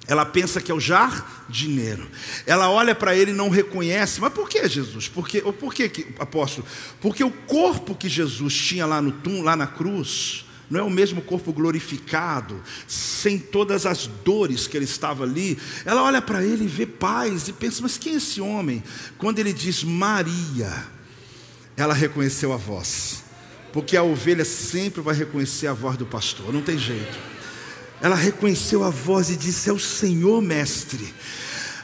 Ela pensa que é o jardineiro. Ela olha para ele e não reconhece. Mas por que Jesus? Porque, por que, apóstolo? Porque o corpo que Jesus tinha lá no tum, lá na cruz, não é o mesmo corpo glorificado, sem todas as dores que ele estava ali. Ela olha para ele e vê paz e pensa: mas quem é esse homem? Quando ele diz Maria, ela reconheceu a voz, porque a ovelha sempre vai reconhecer a voz do pastor, não tem jeito. Ela reconheceu a voz e disse: É o Senhor, mestre.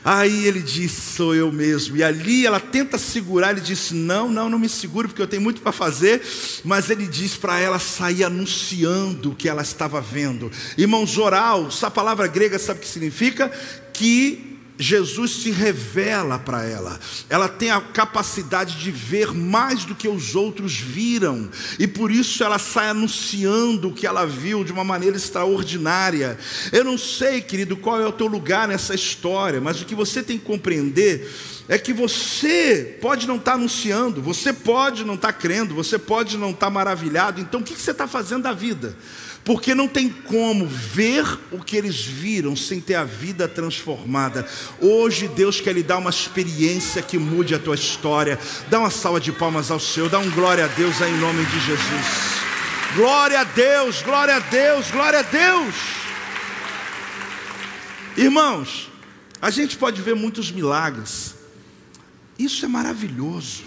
Aí ele disse: Sou eu mesmo. E ali ela tenta segurar. Ele disse: Não, não, não me segure, porque eu tenho muito para fazer. Mas ele diz para ela sair anunciando o que ela estava vendo. Irmãos, oral, essa palavra grega sabe o que significa? Que Jesus se revela para ela. Ela tem a capacidade de ver mais do que os outros viram, e por isso ela sai anunciando o que ela viu de uma maneira extraordinária. Eu não sei, querido, qual é o teu lugar nessa história, mas o que você tem que compreender é que você pode não estar tá anunciando, você pode não estar tá crendo, você pode não estar tá maravilhado, então o que você está fazendo da vida? Porque não tem como ver o que eles viram sem ter a vida transformada. Hoje Deus quer lhe dar uma experiência que mude a tua história. Dá uma salva de palmas ao Senhor, dá um glória a Deus aí em nome de Jesus. Glória a Deus, glória a Deus, glória a Deus. Irmãos, a gente pode ver muitos milagres. Isso é maravilhoso.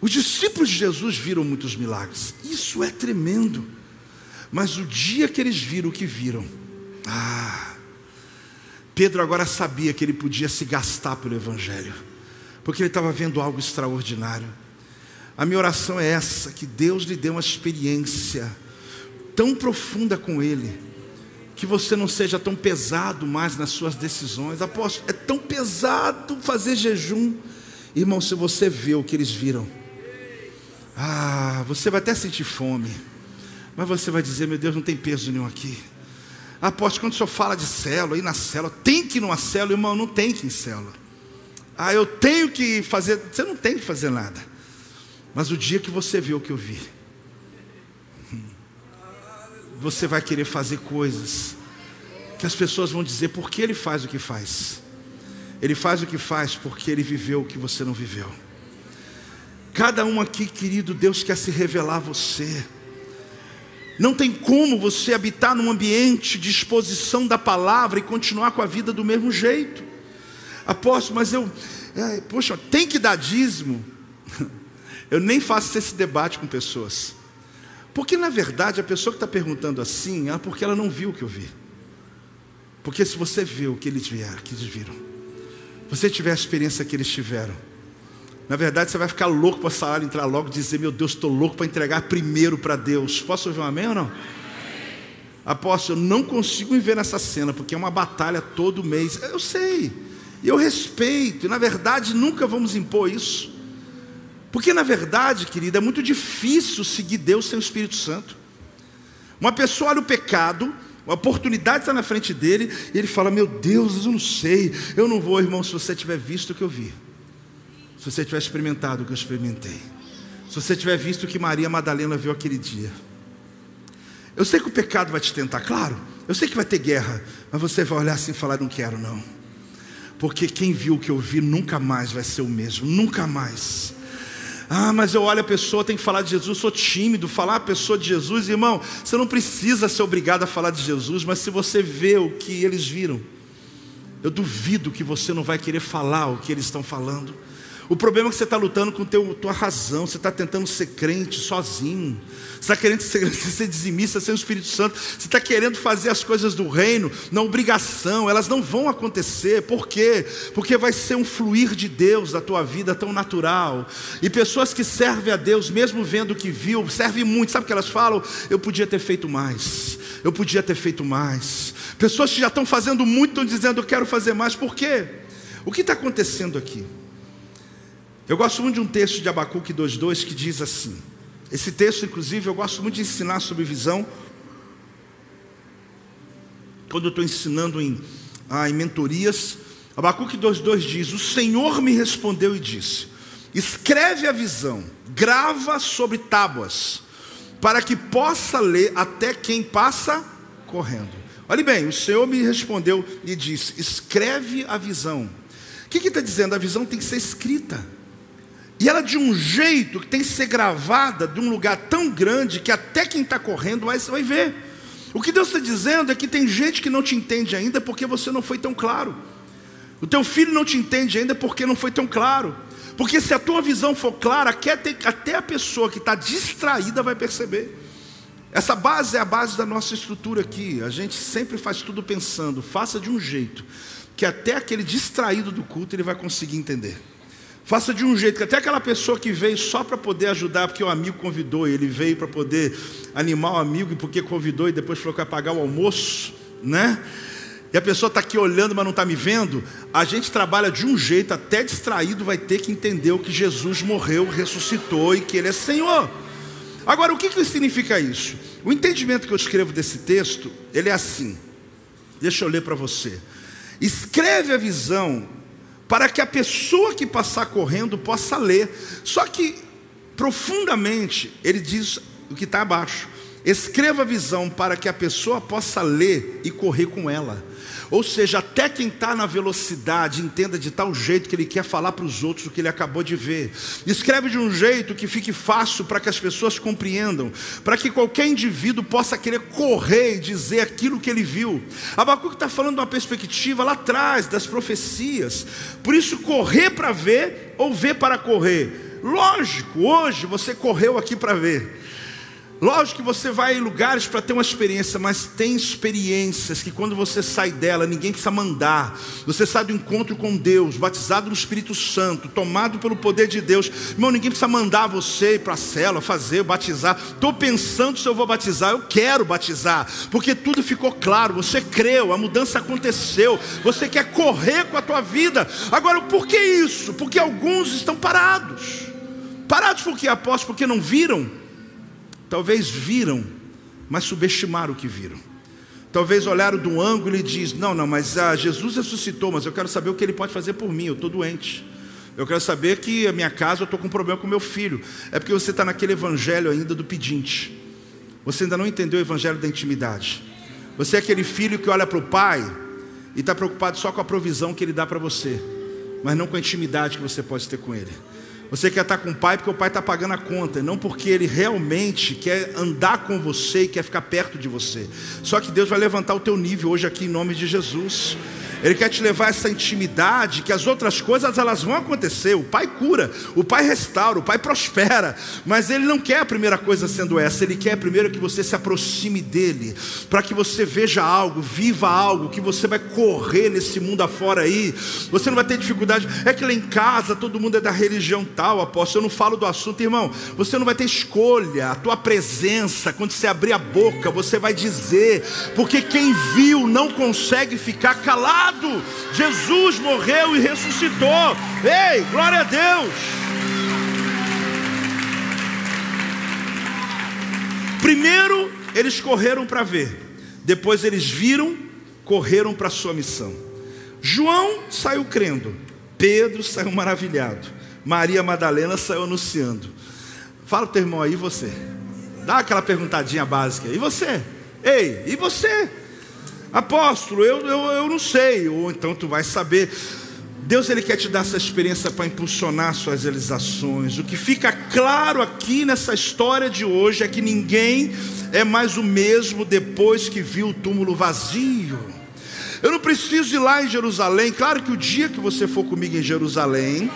Os discípulos de Jesus viram muitos milagres. Isso é tremendo. Mas o dia que eles viram o que viram, ah, Pedro agora sabia que ele podia se gastar pelo Evangelho, porque ele estava vendo algo extraordinário. A minha oração é essa: que Deus lhe dê uma experiência tão profunda com Ele, que você não seja tão pesado mais nas suas decisões. Apóstolo, é tão pesado fazer jejum. Irmão, se você vê o que eles viram, ah, você vai até sentir fome, mas você vai dizer: Meu Deus, não tem peso nenhum aqui. Apóstolo, quando o senhor fala de célula, aí na célula, tem que ir numa célula, irmão, não tem que ir em célula. Ah, eu tenho que fazer, você não tem que fazer nada. Mas o dia que você vê o que eu vi, você vai querer fazer coisas que as pessoas vão dizer por que ele faz o que faz. Ele faz o que faz porque ele viveu o que você não viveu. Cada um aqui, querido, Deus quer se revelar a você. Não tem como você habitar num ambiente de exposição da palavra e continuar com a vida do mesmo jeito. Apóstolo, mas eu, é, poxa, tem que dar dízimo. Eu nem faço esse debate com pessoas. Porque na verdade a pessoa que está perguntando assim é porque ela não viu o que eu vi. Porque se você vê o que eles vieram, que eles viram, você tiver a experiência que eles tiveram, na verdade você vai ficar louco para a salário entrar logo e dizer, meu Deus, estou louco para entregar primeiro para Deus. Posso ouvir um amém ou não? Apóstolo, eu não consigo me ver nessa cena, porque é uma batalha todo mês. Eu sei, eu respeito, e na verdade nunca vamos impor isso. Porque na verdade, querida, é muito difícil seguir Deus sem o Espírito Santo. Uma pessoa olha o pecado, a oportunidade está na frente dele, e ele fala: Meu Deus, eu não sei, eu não vou, irmão, se você tiver visto o que eu vi, se você tiver experimentado o que eu experimentei, se você tiver visto o que Maria Madalena viu aquele dia. Eu sei que o pecado vai te tentar, claro, eu sei que vai ter guerra, mas você vai olhar assim e falar: Não quero, não, porque quem viu o que eu vi nunca mais vai ser o mesmo, nunca mais. Ah, mas eu olho a pessoa, tem que falar de Jesus, sou tímido, falar a pessoa de Jesus, irmão, você não precisa ser obrigado a falar de Jesus, mas se você vê o que eles viram, eu duvido que você não vai querer falar o que eles estão falando. O problema é que você está lutando com teu, tua razão, você está tentando ser crente sozinho, você está querendo ser, ser dizimista sem o Espírito Santo, você está querendo fazer as coisas do reino na obrigação, elas não vão acontecer, por quê? Porque vai ser um fluir de Deus da tua vida tão natural, e pessoas que servem a Deus, mesmo vendo o que viu, servem muito, sabe o que elas falam? Eu podia ter feito mais, eu podia ter feito mais. Pessoas que já estão fazendo muito estão dizendo, eu quero fazer mais, por quê? O que está acontecendo aqui? Eu gosto muito de um texto de Abacuque 2,2 que diz assim. Esse texto, inclusive, eu gosto muito de ensinar sobre visão. Quando eu estou ensinando em, ah, em mentorias, Abacuque 2,2 diz: O Senhor me respondeu e disse: Escreve a visão, grava sobre tábuas, para que possa ler até quem passa correndo. Olhe bem, o Senhor me respondeu e disse: Escreve a visão. O que está dizendo? A visão tem que ser escrita. E ela de um jeito que tem que ser gravada de um lugar tão grande que até quem está correndo vai, vai ver. O que Deus está dizendo é que tem gente que não te entende ainda porque você não foi tão claro. O teu filho não te entende ainda porque não foi tão claro. Porque se a tua visão for clara, até a pessoa que está distraída vai perceber. Essa base é a base da nossa estrutura aqui. A gente sempre faz tudo pensando, faça de um jeito que até aquele distraído do culto ele vai conseguir entender. Faça de um jeito que até aquela pessoa que veio só para poder ajudar, porque o amigo convidou, ele veio para poder animar o amigo e porque convidou e depois falou que vai pagar o almoço, né? E a pessoa está aqui olhando, mas não está me vendo. A gente trabalha de um jeito, até distraído vai ter que entender o que Jesus morreu, ressuscitou e que Ele é Senhor. Agora, o que, que significa isso? O entendimento que eu escrevo desse texto, ele é assim. Deixa eu ler para você. Escreve a visão para que a pessoa que passar correndo possa ler. Só que, profundamente, ele diz o que está abaixo: escreva a visão para que a pessoa possa ler e correr com ela. Ou seja, até quem está na velocidade entenda de tal jeito que ele quer falar para os outros o que ele acabou de ver. Escreve de um jeito que fique fácil para que as pessoas compreendam, para que qualquer indivíduo possa querer correr e dizer aquilo que ele viu. Abacuque está falando de uma perspectiva lá atrás das profecias. Por isso, correr para ver ou ver para correr. Lógico, hoje você correu aqui para ver. Lógico que você vai em lugares para ter uma experiência, mas tem experiências que quando você sai dela, ninguém precisa mandar. Você sai do encontro com Deus, batizado no Espírito Santo, tomado pelo poder de Deus. Irmão, ninguém precisa mandar você ir para a cela, fazer, batizar. Estou pensando se eu vou batizar, eu quero batizar, porque tudo ficou claro. Você creu, a mudança aconteceu. Você quer correr com a tua vida. Agora, por que isso? Porque alguns estão parados. Parados por quê, apóstolo? Porque não viram Talvez viram, mas subestimaram o que viram. Talvez olharam do ângulo e diz: Não, não, mas ah, Jesus ressuscitou, mas eu quero saber o que ele pode fazer por mim. Eu estou doente. Eu quero saber que a minha casa eu estou com um problema com meu filho. É porque você está naquele evangelho ainda do pedinte. Você ainda não entendeu o evangelho da intimidade. Você é aquele filho que olha para o pai e está preocupado só com a provisão que ele dá para você, mas não com a intimidade que você pode ter com ele. Você quer estar com o pai porque o pai está pagando a conta, não porque ele realmente quer andar com você e quer ficar perto de você. Só que Deus vai levantar o teu nível hoje aqui em nome de Jesus. Ele quer te levar a essa intimidade, que as outras coisas elas vão acontecer. O Pai cura, o Pai restaura, o Pai prospera, mas Ele não quer a primeira coisa sendo essa. Ele quer primeiro que você se aproxime dele, para que você veja algo, viva algo, que você vai correr nesse mundo afora aí. Você não vai ter dificuldade. É que lá em casa todo mundo é da religião tal, apóstolo. Eu não falo do assunto, irmão. Você não vai ter escolha. A tua presença, quando você abrir a boca, você vai dizer, porque quem viu não consegue ficar calado. Jesus morreu e ressuscitou. Ei, glória a Deus. Primeiro, eles correram para ver. Depois eles viram, correram para sua missão. João saiu crendo. Pedro saiu maravilhado. Maria Madalena saiu anunciando. Fala teu irmão aí, você. Dá aquela perguntadinha básica. E você? Ei, e você? Apóstolo, eu, eu, eu não sei, ou então tu vai saber. Deus ele quer te dar essa experiência para impulsionar suas realizações. O que fica claro aqui nessa história de hoje é que ninguém é mais o mesmo depois que viu o túmulo vazio. Eu não preciso ir lá em Jerusalém. Claro que o dia que você for comigo em Jerusalém,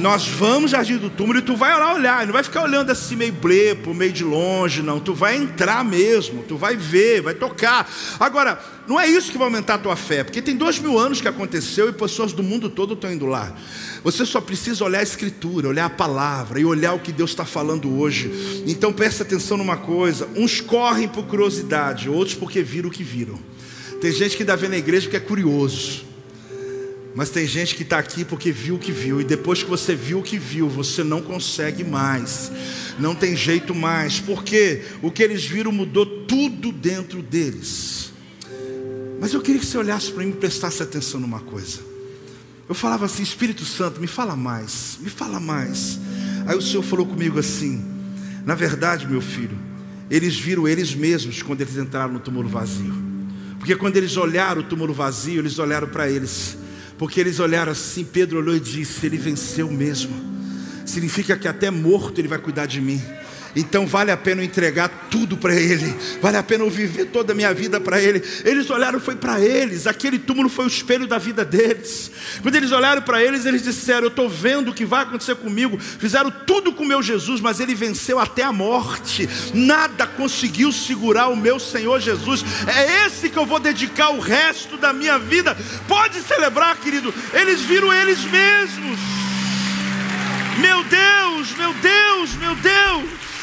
nós vamos Jardim do Túmulo e tu vai lá olhar, não vai ficar olhando assim meio blepo, meio de longe, não. Tu vai entrar mesmo, tu vai ver, vai tocar. Agora, não é isso que vai aumentar a tua fé, porque tem dois mil anos que aconteceu e pessoas do mundo todo estão indo lá. Você só precisa olhar a Escritura, olhar a palavra e olhar o que Deus está falando hoje. Então preste atenção numa coisa: uns correm por curiosidade, outros porque viram o que viram. Tem gente que ainda vem na igreja porque é curioso. Mas tem gente que está aqui porque viu o que viu, e depois que você viu o que viu, você não consegue mais, não tem jeito mais, porque o que eles viram mudou tudo dentro deles. Mas eu queria que você olhasse para mim e prestasse atenção numa coisa. Eu falava assim: Espírito Santo, me fala mais, me fala mais. Aí o Senhor falou comigo assim: Na verdade, meu filho, eles viram eles mesmos quando eles entraram no túmulo vazio. Porque quando eles olharam o túmulo vazio, eles olharam para eles porque eles olharam assim, Pedro olhou e disse: Ele venceu mesmo. Significa que até morto ele vai cuidar de mim. Então vale a pena entregar tudo para Ele, vale a pena eu viver toda a minha vida para Ele. Eles olharam, foi para eles, aquele túmulo foi o espelho da vida deles. Quando eles olharam para eles, eles disseram: Eu estou vendo o que vai acontecer comigo. Fizeram tudo com o meu Jesus, mas ele venceu até a morte. Nada conseguiu segurar o meu Senhor Jesus. É esse que eu vou dedicar o resto da minha vida. Pode celebrar, querido. Eles viram eles mesmos. Meu Deus, meu Deus, meu Deus.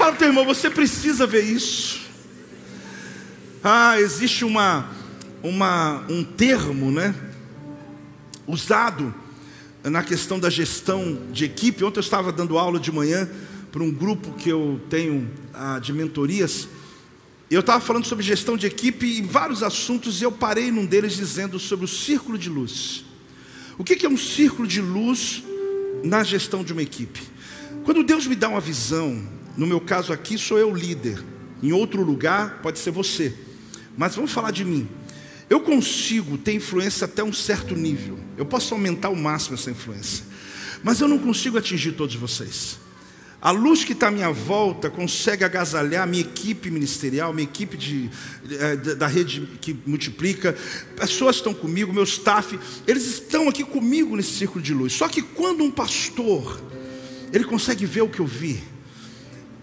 Fala para teu irmão, você precisa ver isso. Ah, existe uma, uma, um termo, né? Usado na questão da gestão de equipe. Ontem eu estava dando aula de manhã para um grupo que eu tenho ah, de mentorias. Eu estava falando sobre gestão de equipe e vários assuntos, e eu parei num deles dizendo sobre o círculo de luz. O que é um círculo de luz na gestão de uma equipe? Quando Deus me dá uma visão, no meu caso aqui, sou eu líder. Em outro lugar, pode ser você. Mas vamos falar de mim. Eu consigo ter influência até um certo nível. Eu posso aumentar ao máximo essa influência. Mas eu não consigo atingir todos vocês. A luz que está à minha volta consegue agasalhar minha equipe ministerial, minha equipe de, é, da rede que multiplica. Pessoas estão comigo, meu staff, eles estão aqui comigo nesse círculo de luz. Só que quando um pastor, ele consegue ver o que eu vi,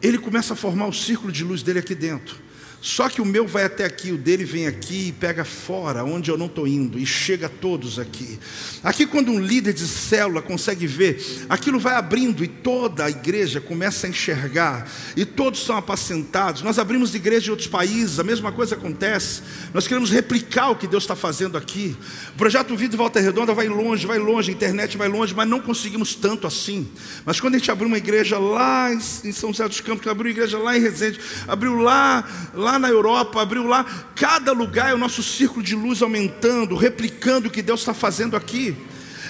ele começa a formar o círculo de luz dele aqui dentro. Só que o meu vai até aqui, o dele vem aqui e pega fora, onde eu não estou indo, e chega a todos aqui. Aqui, quando um líder de célula consegue ver, aquilo vai abrindo e toda a igreja começa a enxergar, e todos são apacentados. Nós abrimos igreja em outros países, a mesma coisa acontece. Nós queremos replicar o que Deus está fazendo aqui. O projeto Vida e Volta Redonda vai longe, vai longe, a internet vai longe, mas não conseguimos tanto assim. Mas quando a gente abriu uma igreja lá em São José dos Campos, abriu igreja lá em Resende, abriu lá, lá lá na Europa, abriu lá, cada lugar é o nosso círculo de luz aumentando, replicando o que Deus está fazendo aqui.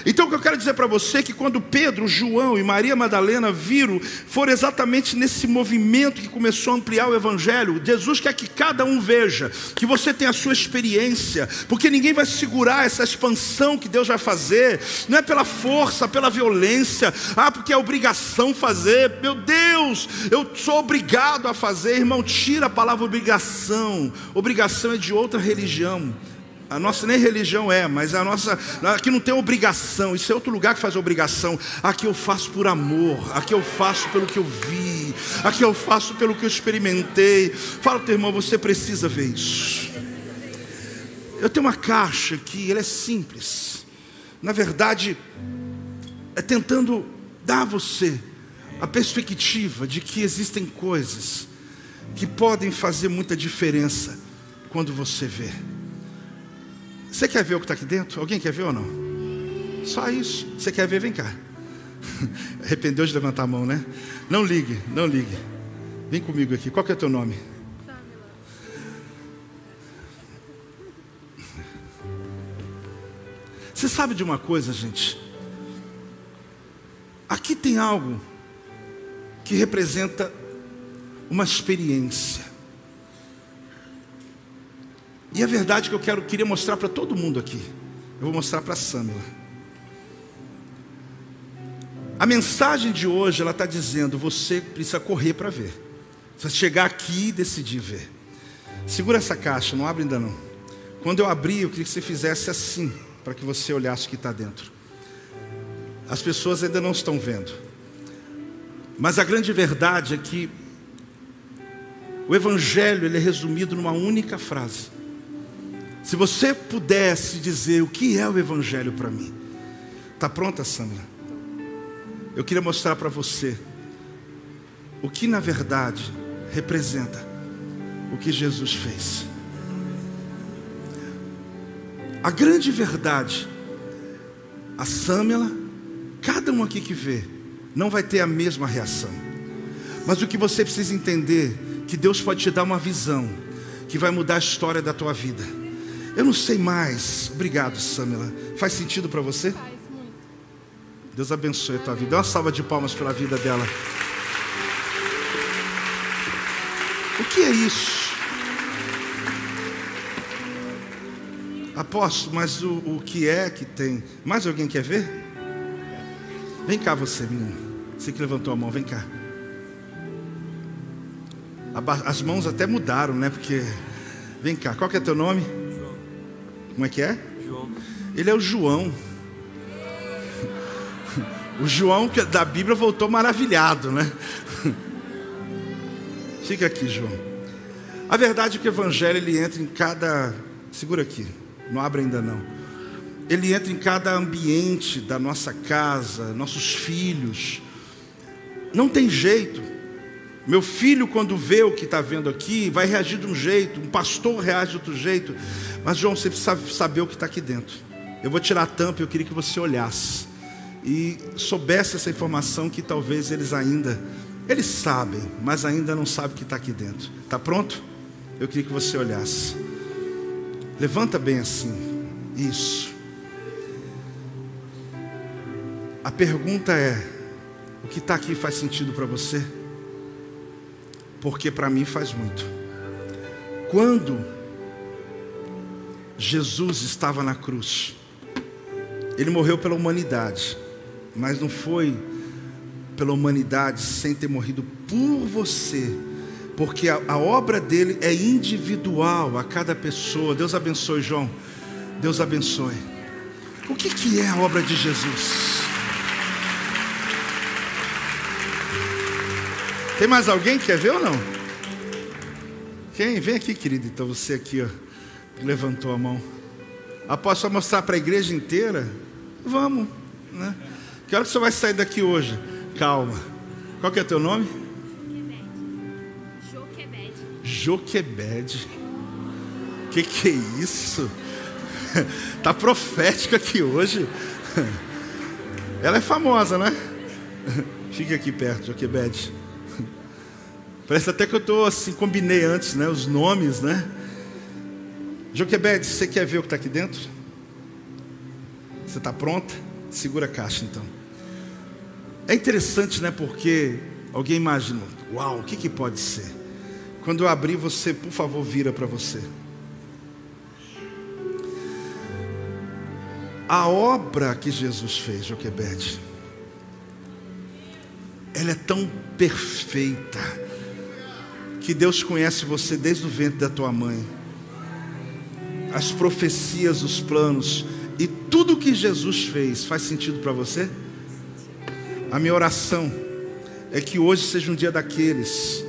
Então o que eu quero dizer para você é que quando Pedro, João e Maria Madalena viram, foram exatamente nesse movimento que começou a ampliar o Evangelho. Jesus quer que cada um veja, que você tenha a sua experiência, porque ninguém vai segurar essa expansão que Deus vai fazer, não é pela força, pela violência, ah, porque é obrigação fazer. Meu Deus, eu sou obrigado a fazer, irmão, tira a palavra obrigação. Obrigação é de outra religião. A nossa nem religião é, mas a nossa. Aqui não tem obrigação, isso é outro lugar que faz obrigação. Aqui eu faço por amor, aqui eu faço pelo que eu vi, aqui eu faço pelo que eu experimentei. Fala, teu irmão, você precisa ver isso. Eu tenho uma caixa aqui, ela é simples. Na verdade, é tentando dar a você a perspectiva de que existem coisas que podem fazer muita diferença quando você vê. Você quer ver o que está aqui dentro? Alguém quer ver ou não? Só isso. Você quer ver? Vem cá. Arrependeu de levantar a mão, né? Não ligue, não ligue. Vem comigo aqui. Qual que é o teu nome? Você sabe de uma coisa, gente? Aqui tem algo que representa uma experiência. E a verdade que eu quero, queria mostrar para todo mundo aqui, eu vou mostrar para a Samila. A mensagem de hoje, ela está dizendo: você precisa correr para ver. Você chegar aqui e decidir ver. Segura essa caixa, não abre ainda não. Quando eu abrir, eu queria que você fizesse assim, para que você olhasse o que está dentro. As pessoas ainda não estão vendo. Mas a grande verdade é que o Evangelho ele é resumido numa única frase. Se você pudesse dizer o que é o Evangelho para mim, está pronta, Sandra? Eu queria mostrar para você o que na verdade representa o que Jesus fez. A grande verdade, a Sâmela, cada um aqui que vê, não vai ter a mesma reação. Mas o que você precisa entender, que Deus pode te dar uma visão que vai mudar a história da tua vida. Eu não sei mais. Obrigado, Samela. Faz sentido para você? Faz muito. Deus abençoe a tua vida. Dá uma salva de palmas pela vida dela. O que é isso? Apóstolo, mas o, o que é que tem? Mais alguém quer ver? Vem cá você, menino. Você que levantou a mão, vem cá. As mãos até mudaram, né? Porque. Vem cá, qual que é teu nome? Como é que é? João. Ele é o João. O João da Bíblia voltou maravilhado, né? Fica aqui, João. A verdade é que o Evangelho ele entra em cada. Segura aqui, não abre ainda não. Ele entra em cada ambiente da nossa casa, nossos filhos. Não tem jeito. Meu filho, quando vê o que está vendo aqui, vai reagir de um jeito, um pastor reage de outro jeito. Mas, João, você precisa saber o que está aqui dentro. Eu vou tirar a tampa e eu queria que você olhasse e soubesse essa informação que talvez eles ainda, eles sabem, mas ainda não sabem o que está aqui dentro. Está pronto? Eu queria que você olhasse. Levanta bem assim. Isso. A pergunta é: o que está aqui faz sentido para você? Porque para mim faz muito. Quando Jesus estava na cruz, ele morreu pela humanidade, mas não foi pela humanidade sem ter morrido por você, porque a, a obra dele é individual a cada pessoa. Deus abençoe, João. Deus abençoe. O que, que é a obra de Jesus? Tem mais alguém que quer ver ou não? Quem? Vem aqui, querido. Então você aqui, ó, levantou a mão. Após só mostrar para a igreja inteira? Vamos, né? Que hora que você vai sair daqui hoje? Calma. Qual que é teu nome? Joquebed. Joquebed. Que que é isso? tá profética aqui hoje. Ela é famosa, né? Fica aqui perto, Joquebed. Parece até que eu estou assim, combinei antes, né? Os nomes, né? Joquebed, você quer ver o que está aqui dentro? Você está pronta? Segura a caixa então. É interessante, né? Porque alguém imagina, uau, o que, que pode ser? Quando eu abrir, você, por favor, vira para você. A obra que Jesus fez, Joquebed, ela é tão perfeita que Deus conhece você desde o ventre da tua mãe. As profecias, os planos e tudo que Jesus fez faz sentido para você? A minha oração é que hoje seja um dia daqueles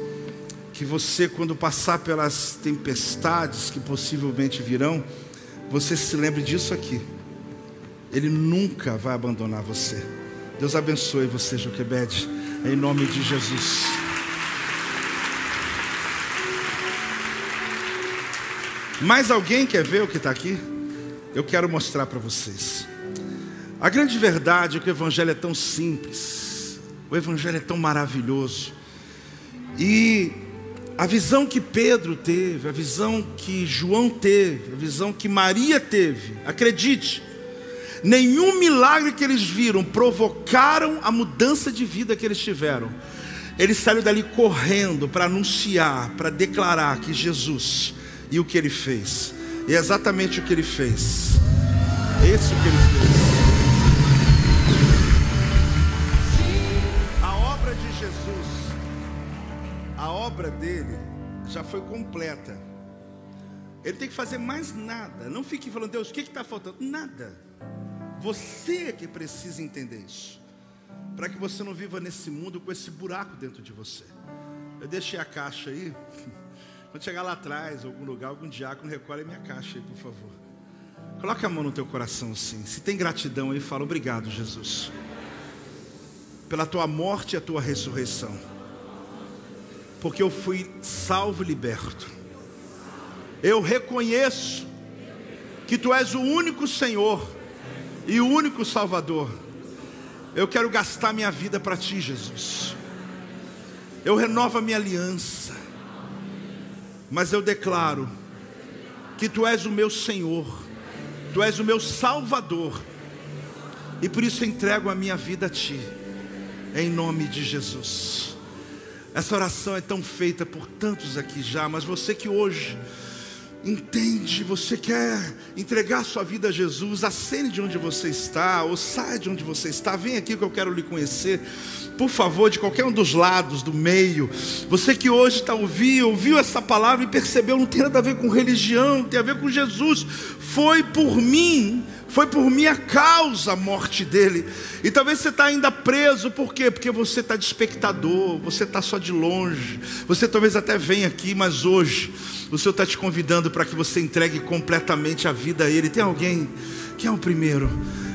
que você, quando passar pelas tempestades que possivelmente virão, você se lembre disso aqui. Ele nunca vai abandonar você. Deus abençoe você, Joquebede, em nome de Jesus. Mais alguém quer ver o que está aqui? Eu quero mostrar para vocês. A grande verdade é que o Evangelho é tão simples, o Evangelho é tão maravilhoso. E a visão que Pedro teve, a visão que João teve, a visão que Maria teve, acredite, nenhum milagre que eles viram provocaram a mudança de vida que eles tiveram. Eles saíram dali correndo para anunciar, para declarar que Jesus e o que ele fez. E é exatamente o que ele fez. Esse o que ele fez. A obra de Jesus, a obra dele já foi completa. Ele tem que fazer mais nada. Não fique falando, Deus, o que está faltando? Nada. Você é que precisa entender isso. Para que você não viva nesse mundo com esse buraco dentro de você. Eu deixei a caixa aí. Quando chegar lá atrás, algum lugar, algum diácono, recolhe minha caixa aí, por favor. Coloque a mão no teu coração assim. Se tem gratidão aí, fala obrigado, Jesus. Pela tua morte e a tua ressurreição. Porque eu fui salvo e liberto. Eu reconheço que tu és o único Senhor e o único Salvador. Eu quero gastar minha vida para ti, Jesus. Eu renovo a minha aliança mas eu declaro que tu és o meu Senhor, tu és o meu Salvador, e por isso entrego a minha vida a ti, em nome de Jesus. Essa oração é tão feita por tantos aqui já, mas você que hoje entende, você quer entregar sua vida a Jesus, acene de onde você está, ou saia de onde você está, vem aqui que eu quero lhe conhecer por favor, de qualquer um dos lados, do meio. Você que hoje está ouvindo, ouviu essa palavra e percebeu, não tem nada a ver com religião, tem a ver com Jesus. Foi por mim, foi por minha causa a morte dele. E talvez você está ainda preso, por quê? Porque você está de espectador, você está só de longe. Você talvez até venha aqui, mas hoje o Senhor está te convidando para que você entregue completamente a vida a Ele. Tem alguém? Quem é o primeiro?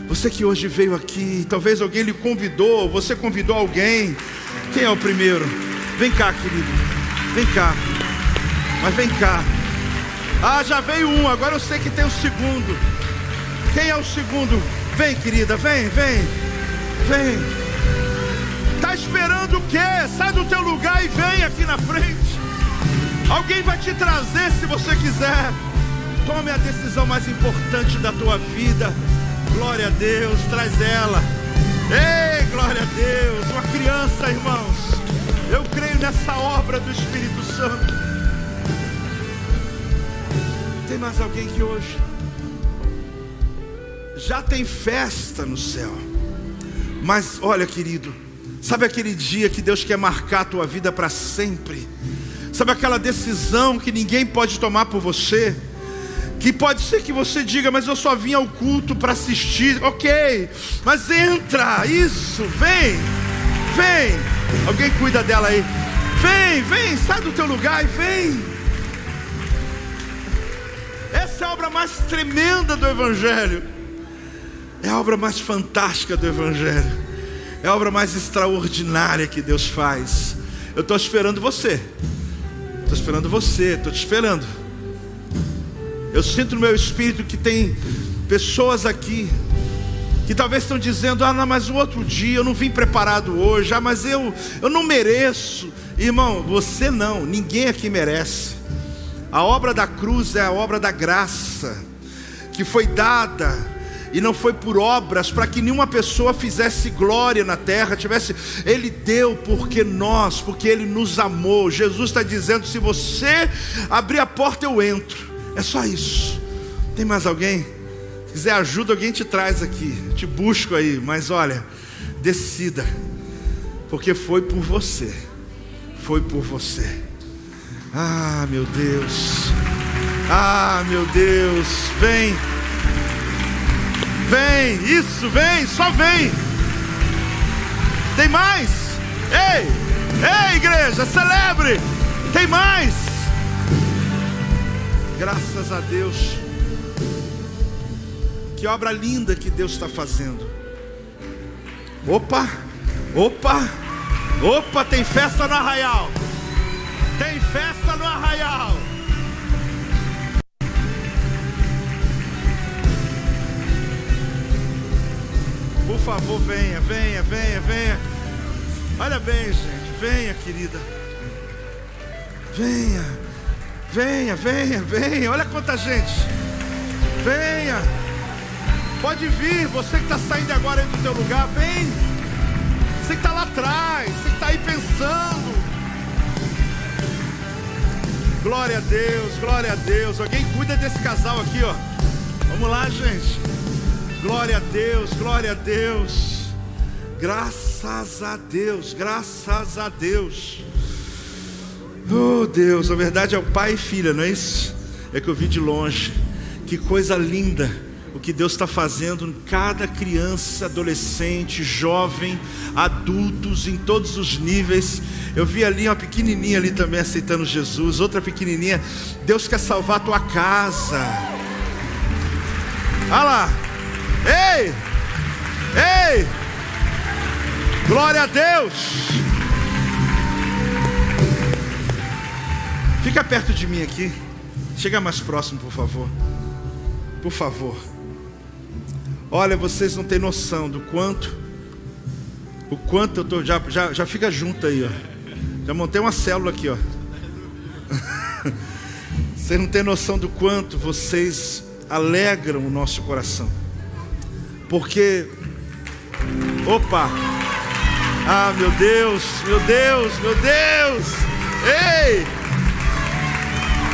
Você que hoje veio aqui, talvez alguém lhe convidou, você convidou alguém. Quem é o primeiro? Vem cá, querido. Vem cá. Mas vem cá. Ah, já veio um, agora eu sei que tem o segundo. Quem é o segundo? Vem, querida, vem, vem. Vem. Tá esperando o quê? Sai do teu lugar e vem aqui na frente. Alguém vai te trazer se você quiser. Tome a decisão mais importante da tua vida. Glória a Deus, traz ela. Ei, glória a Deus. Uma criança, irmãos. Eu creio nessa obra do Espírito Santo. Tem mais alguém que hoje já tem festa no céu. Mas olha, querido, sabe aquele dia que Deus quer marcar a tua vida para sempre? Sabe aquela decisão que ninguém pode tomar por você? que pode ser que você diga, mas eu só vim ao culto para assistir. Ok, mas entra, isso, vem, vem. Alguém cuida dela aí. Vem, vem, sai do teu lugar e vem. Essa é a obra mais tremenda do Evangelho. É a obra mais fantástica do Evangelho. É a obra mais extraordinária que Deus faz. Eu estou esperando você. Estou esperando você, estou te esperando. Eu sinto no meu espírito que tem pessoas aqui que talvez estão dizendo: ah, não, mas o outro dia eu não vim preparado hoje, ah, mas eu, eu não mereço. Irmão, você não, ninguém aqui merece. A obra da cruz é a obra da graça, que foi dada e não foi por obras para que nenhuma pessoa fizesse glória na terra, tivesse, Ele deu porque nós, porque Ele nos amou. Jesus está dizendo: se você abrir a porta, eu entro. É só isso. Tem mais alguém? Se quiser ajuda, alguém te traz aqui. Te busco aí, mas olha, decida, porque foi por você. Foi por você. Ah, meu Deus. Ah, meu Deus. Vem. Vem, isso, vem, só vem. Tem mais? Ei, ei, igreja, celebre. Tem mais. Graças a Deus. Que obra linda que Deus está fazendo. Opa, opa, opa, tem festa no arraial. Tem festa no arraial. Favor, venha, venha, venha, venha. Olha bem, gente. Venha, querida. Venha. Venha, venha, venha. Olha quanta gente. Venha. Pode vir. Você que está saindo agora do teu lugar, vem. Você que está lá atrás. Você que está aí pensando. Glória a Deus, glória a Deus. Alguém cuida desse casal aqui, ó. Vamos lá, gente. Glória a Deus, glória a Deus. Graças a Deus, graças a Deus. Oh Deus, a verdade é o pai e filha, não é isso? É que eu vi de longe. Que coisa linda o que Deus está fazendo em cada criança, adolescente, jovem, adultos, em todos os níveis. Eu vi ali uma pequenininha ali também aceitando Jesus, outra pequenininha. Deus quer salvar a tua casa. Olha lá, Ei! Ei! Glória a Deus! Fica perto de mim aqui. Chega mais próximo, por favor. Por favor. Olha, vocês não têm noção do quanto. O quanto eu tô. Já, já, já fica junto aí, ó. Já montei uma célula aqui, ó. Vocês não têm noção do quanto vocês alegram o nosso coração. Porque, opa, ah, meu Deus, meu Deus, meu Deus, ei,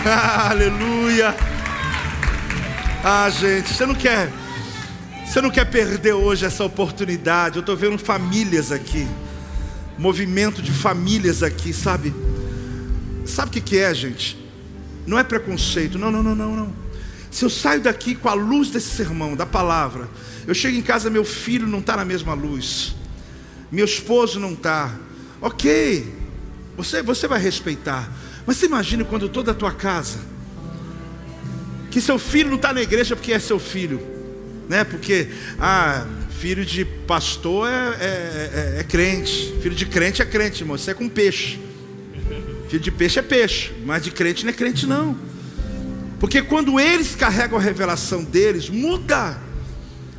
ah, aleluia. Ah, gente, você não quer, você não quer perder hoje essa oportunidade. Eu estou vendo famílias aqui, movimento de famílias aqui, sabe? Sabe o que, que é, gente? Não é preconceito, não, não, não, não, não. Se eu saio daqui com a luz desse sermão, da palavra, eu chego em casa, meu filho não está na mesma luz, meu esposo não está. Ok, você, você vai respeitar, mas você imagina quando toda a tua casa, que seu filho não está na igreja porque é seu filho, né? Porque, ah, filho de pastor é, é, é, é crente, filho de crente é crente, irmão, você é com peixe. Filho de peixe é peixe, mas de crente não é crente, não. Porque quando eles carregam a revelação deles, muda.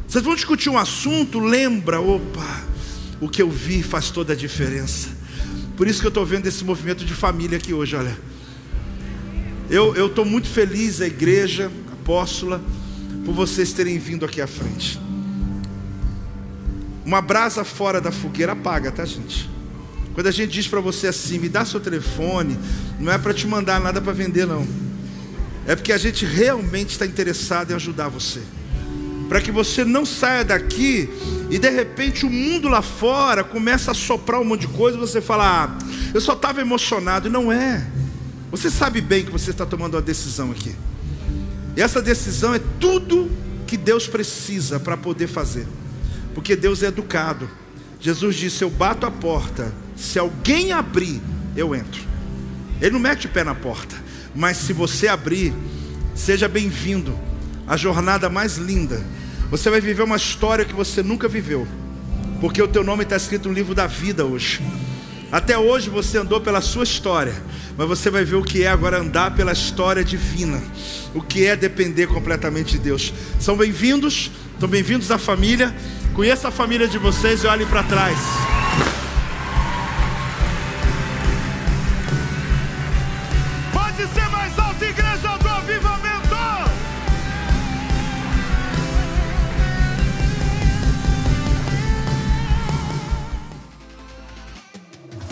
Vocês vão discutir um assunto, lembra, opa, o que eu vi faz toda a diferença. Por isso que eu estou vendo esse movimento de família aqui hoje, olha. Eu estou muito feliz, a igreja apóstola, por vocês terem vindo aqui à frente. Uma brasa fora da fogueira apaga, tá, gente? Quando a gente diz para você assim, me dá seu telefone, não é para te mandar nada para vender, não. É porque a gente realmente está interessado em ajudar você para que você não saia daqui e de repente o mundo lá fora começa a soprar um monte de coisa e você fala, ah, eu só estava emocionado. E não é. Você sabe bem que você está tomando uma decisão aqui. E essa decisão é tudo que Deus precisa para poder fazer. Porque Deus é educado. Jesus disse: Eu bato a porta, se alguém abrir, eu entro. Ele não mete o pé na porta, mas se você abrir, seja bem-vindo à jornada mais linda. Você vai viver uma história que você nunca viveu, porque o teu nome está escrito no livro da vida hoje. Até hoje você andou pela sua história, mas você vai ver o que é agora andar pela história divina, o que é depender completamente de Deus. São bem-vindos, são bem-vindos à família. Conheça a família de vocês e olhem para trás.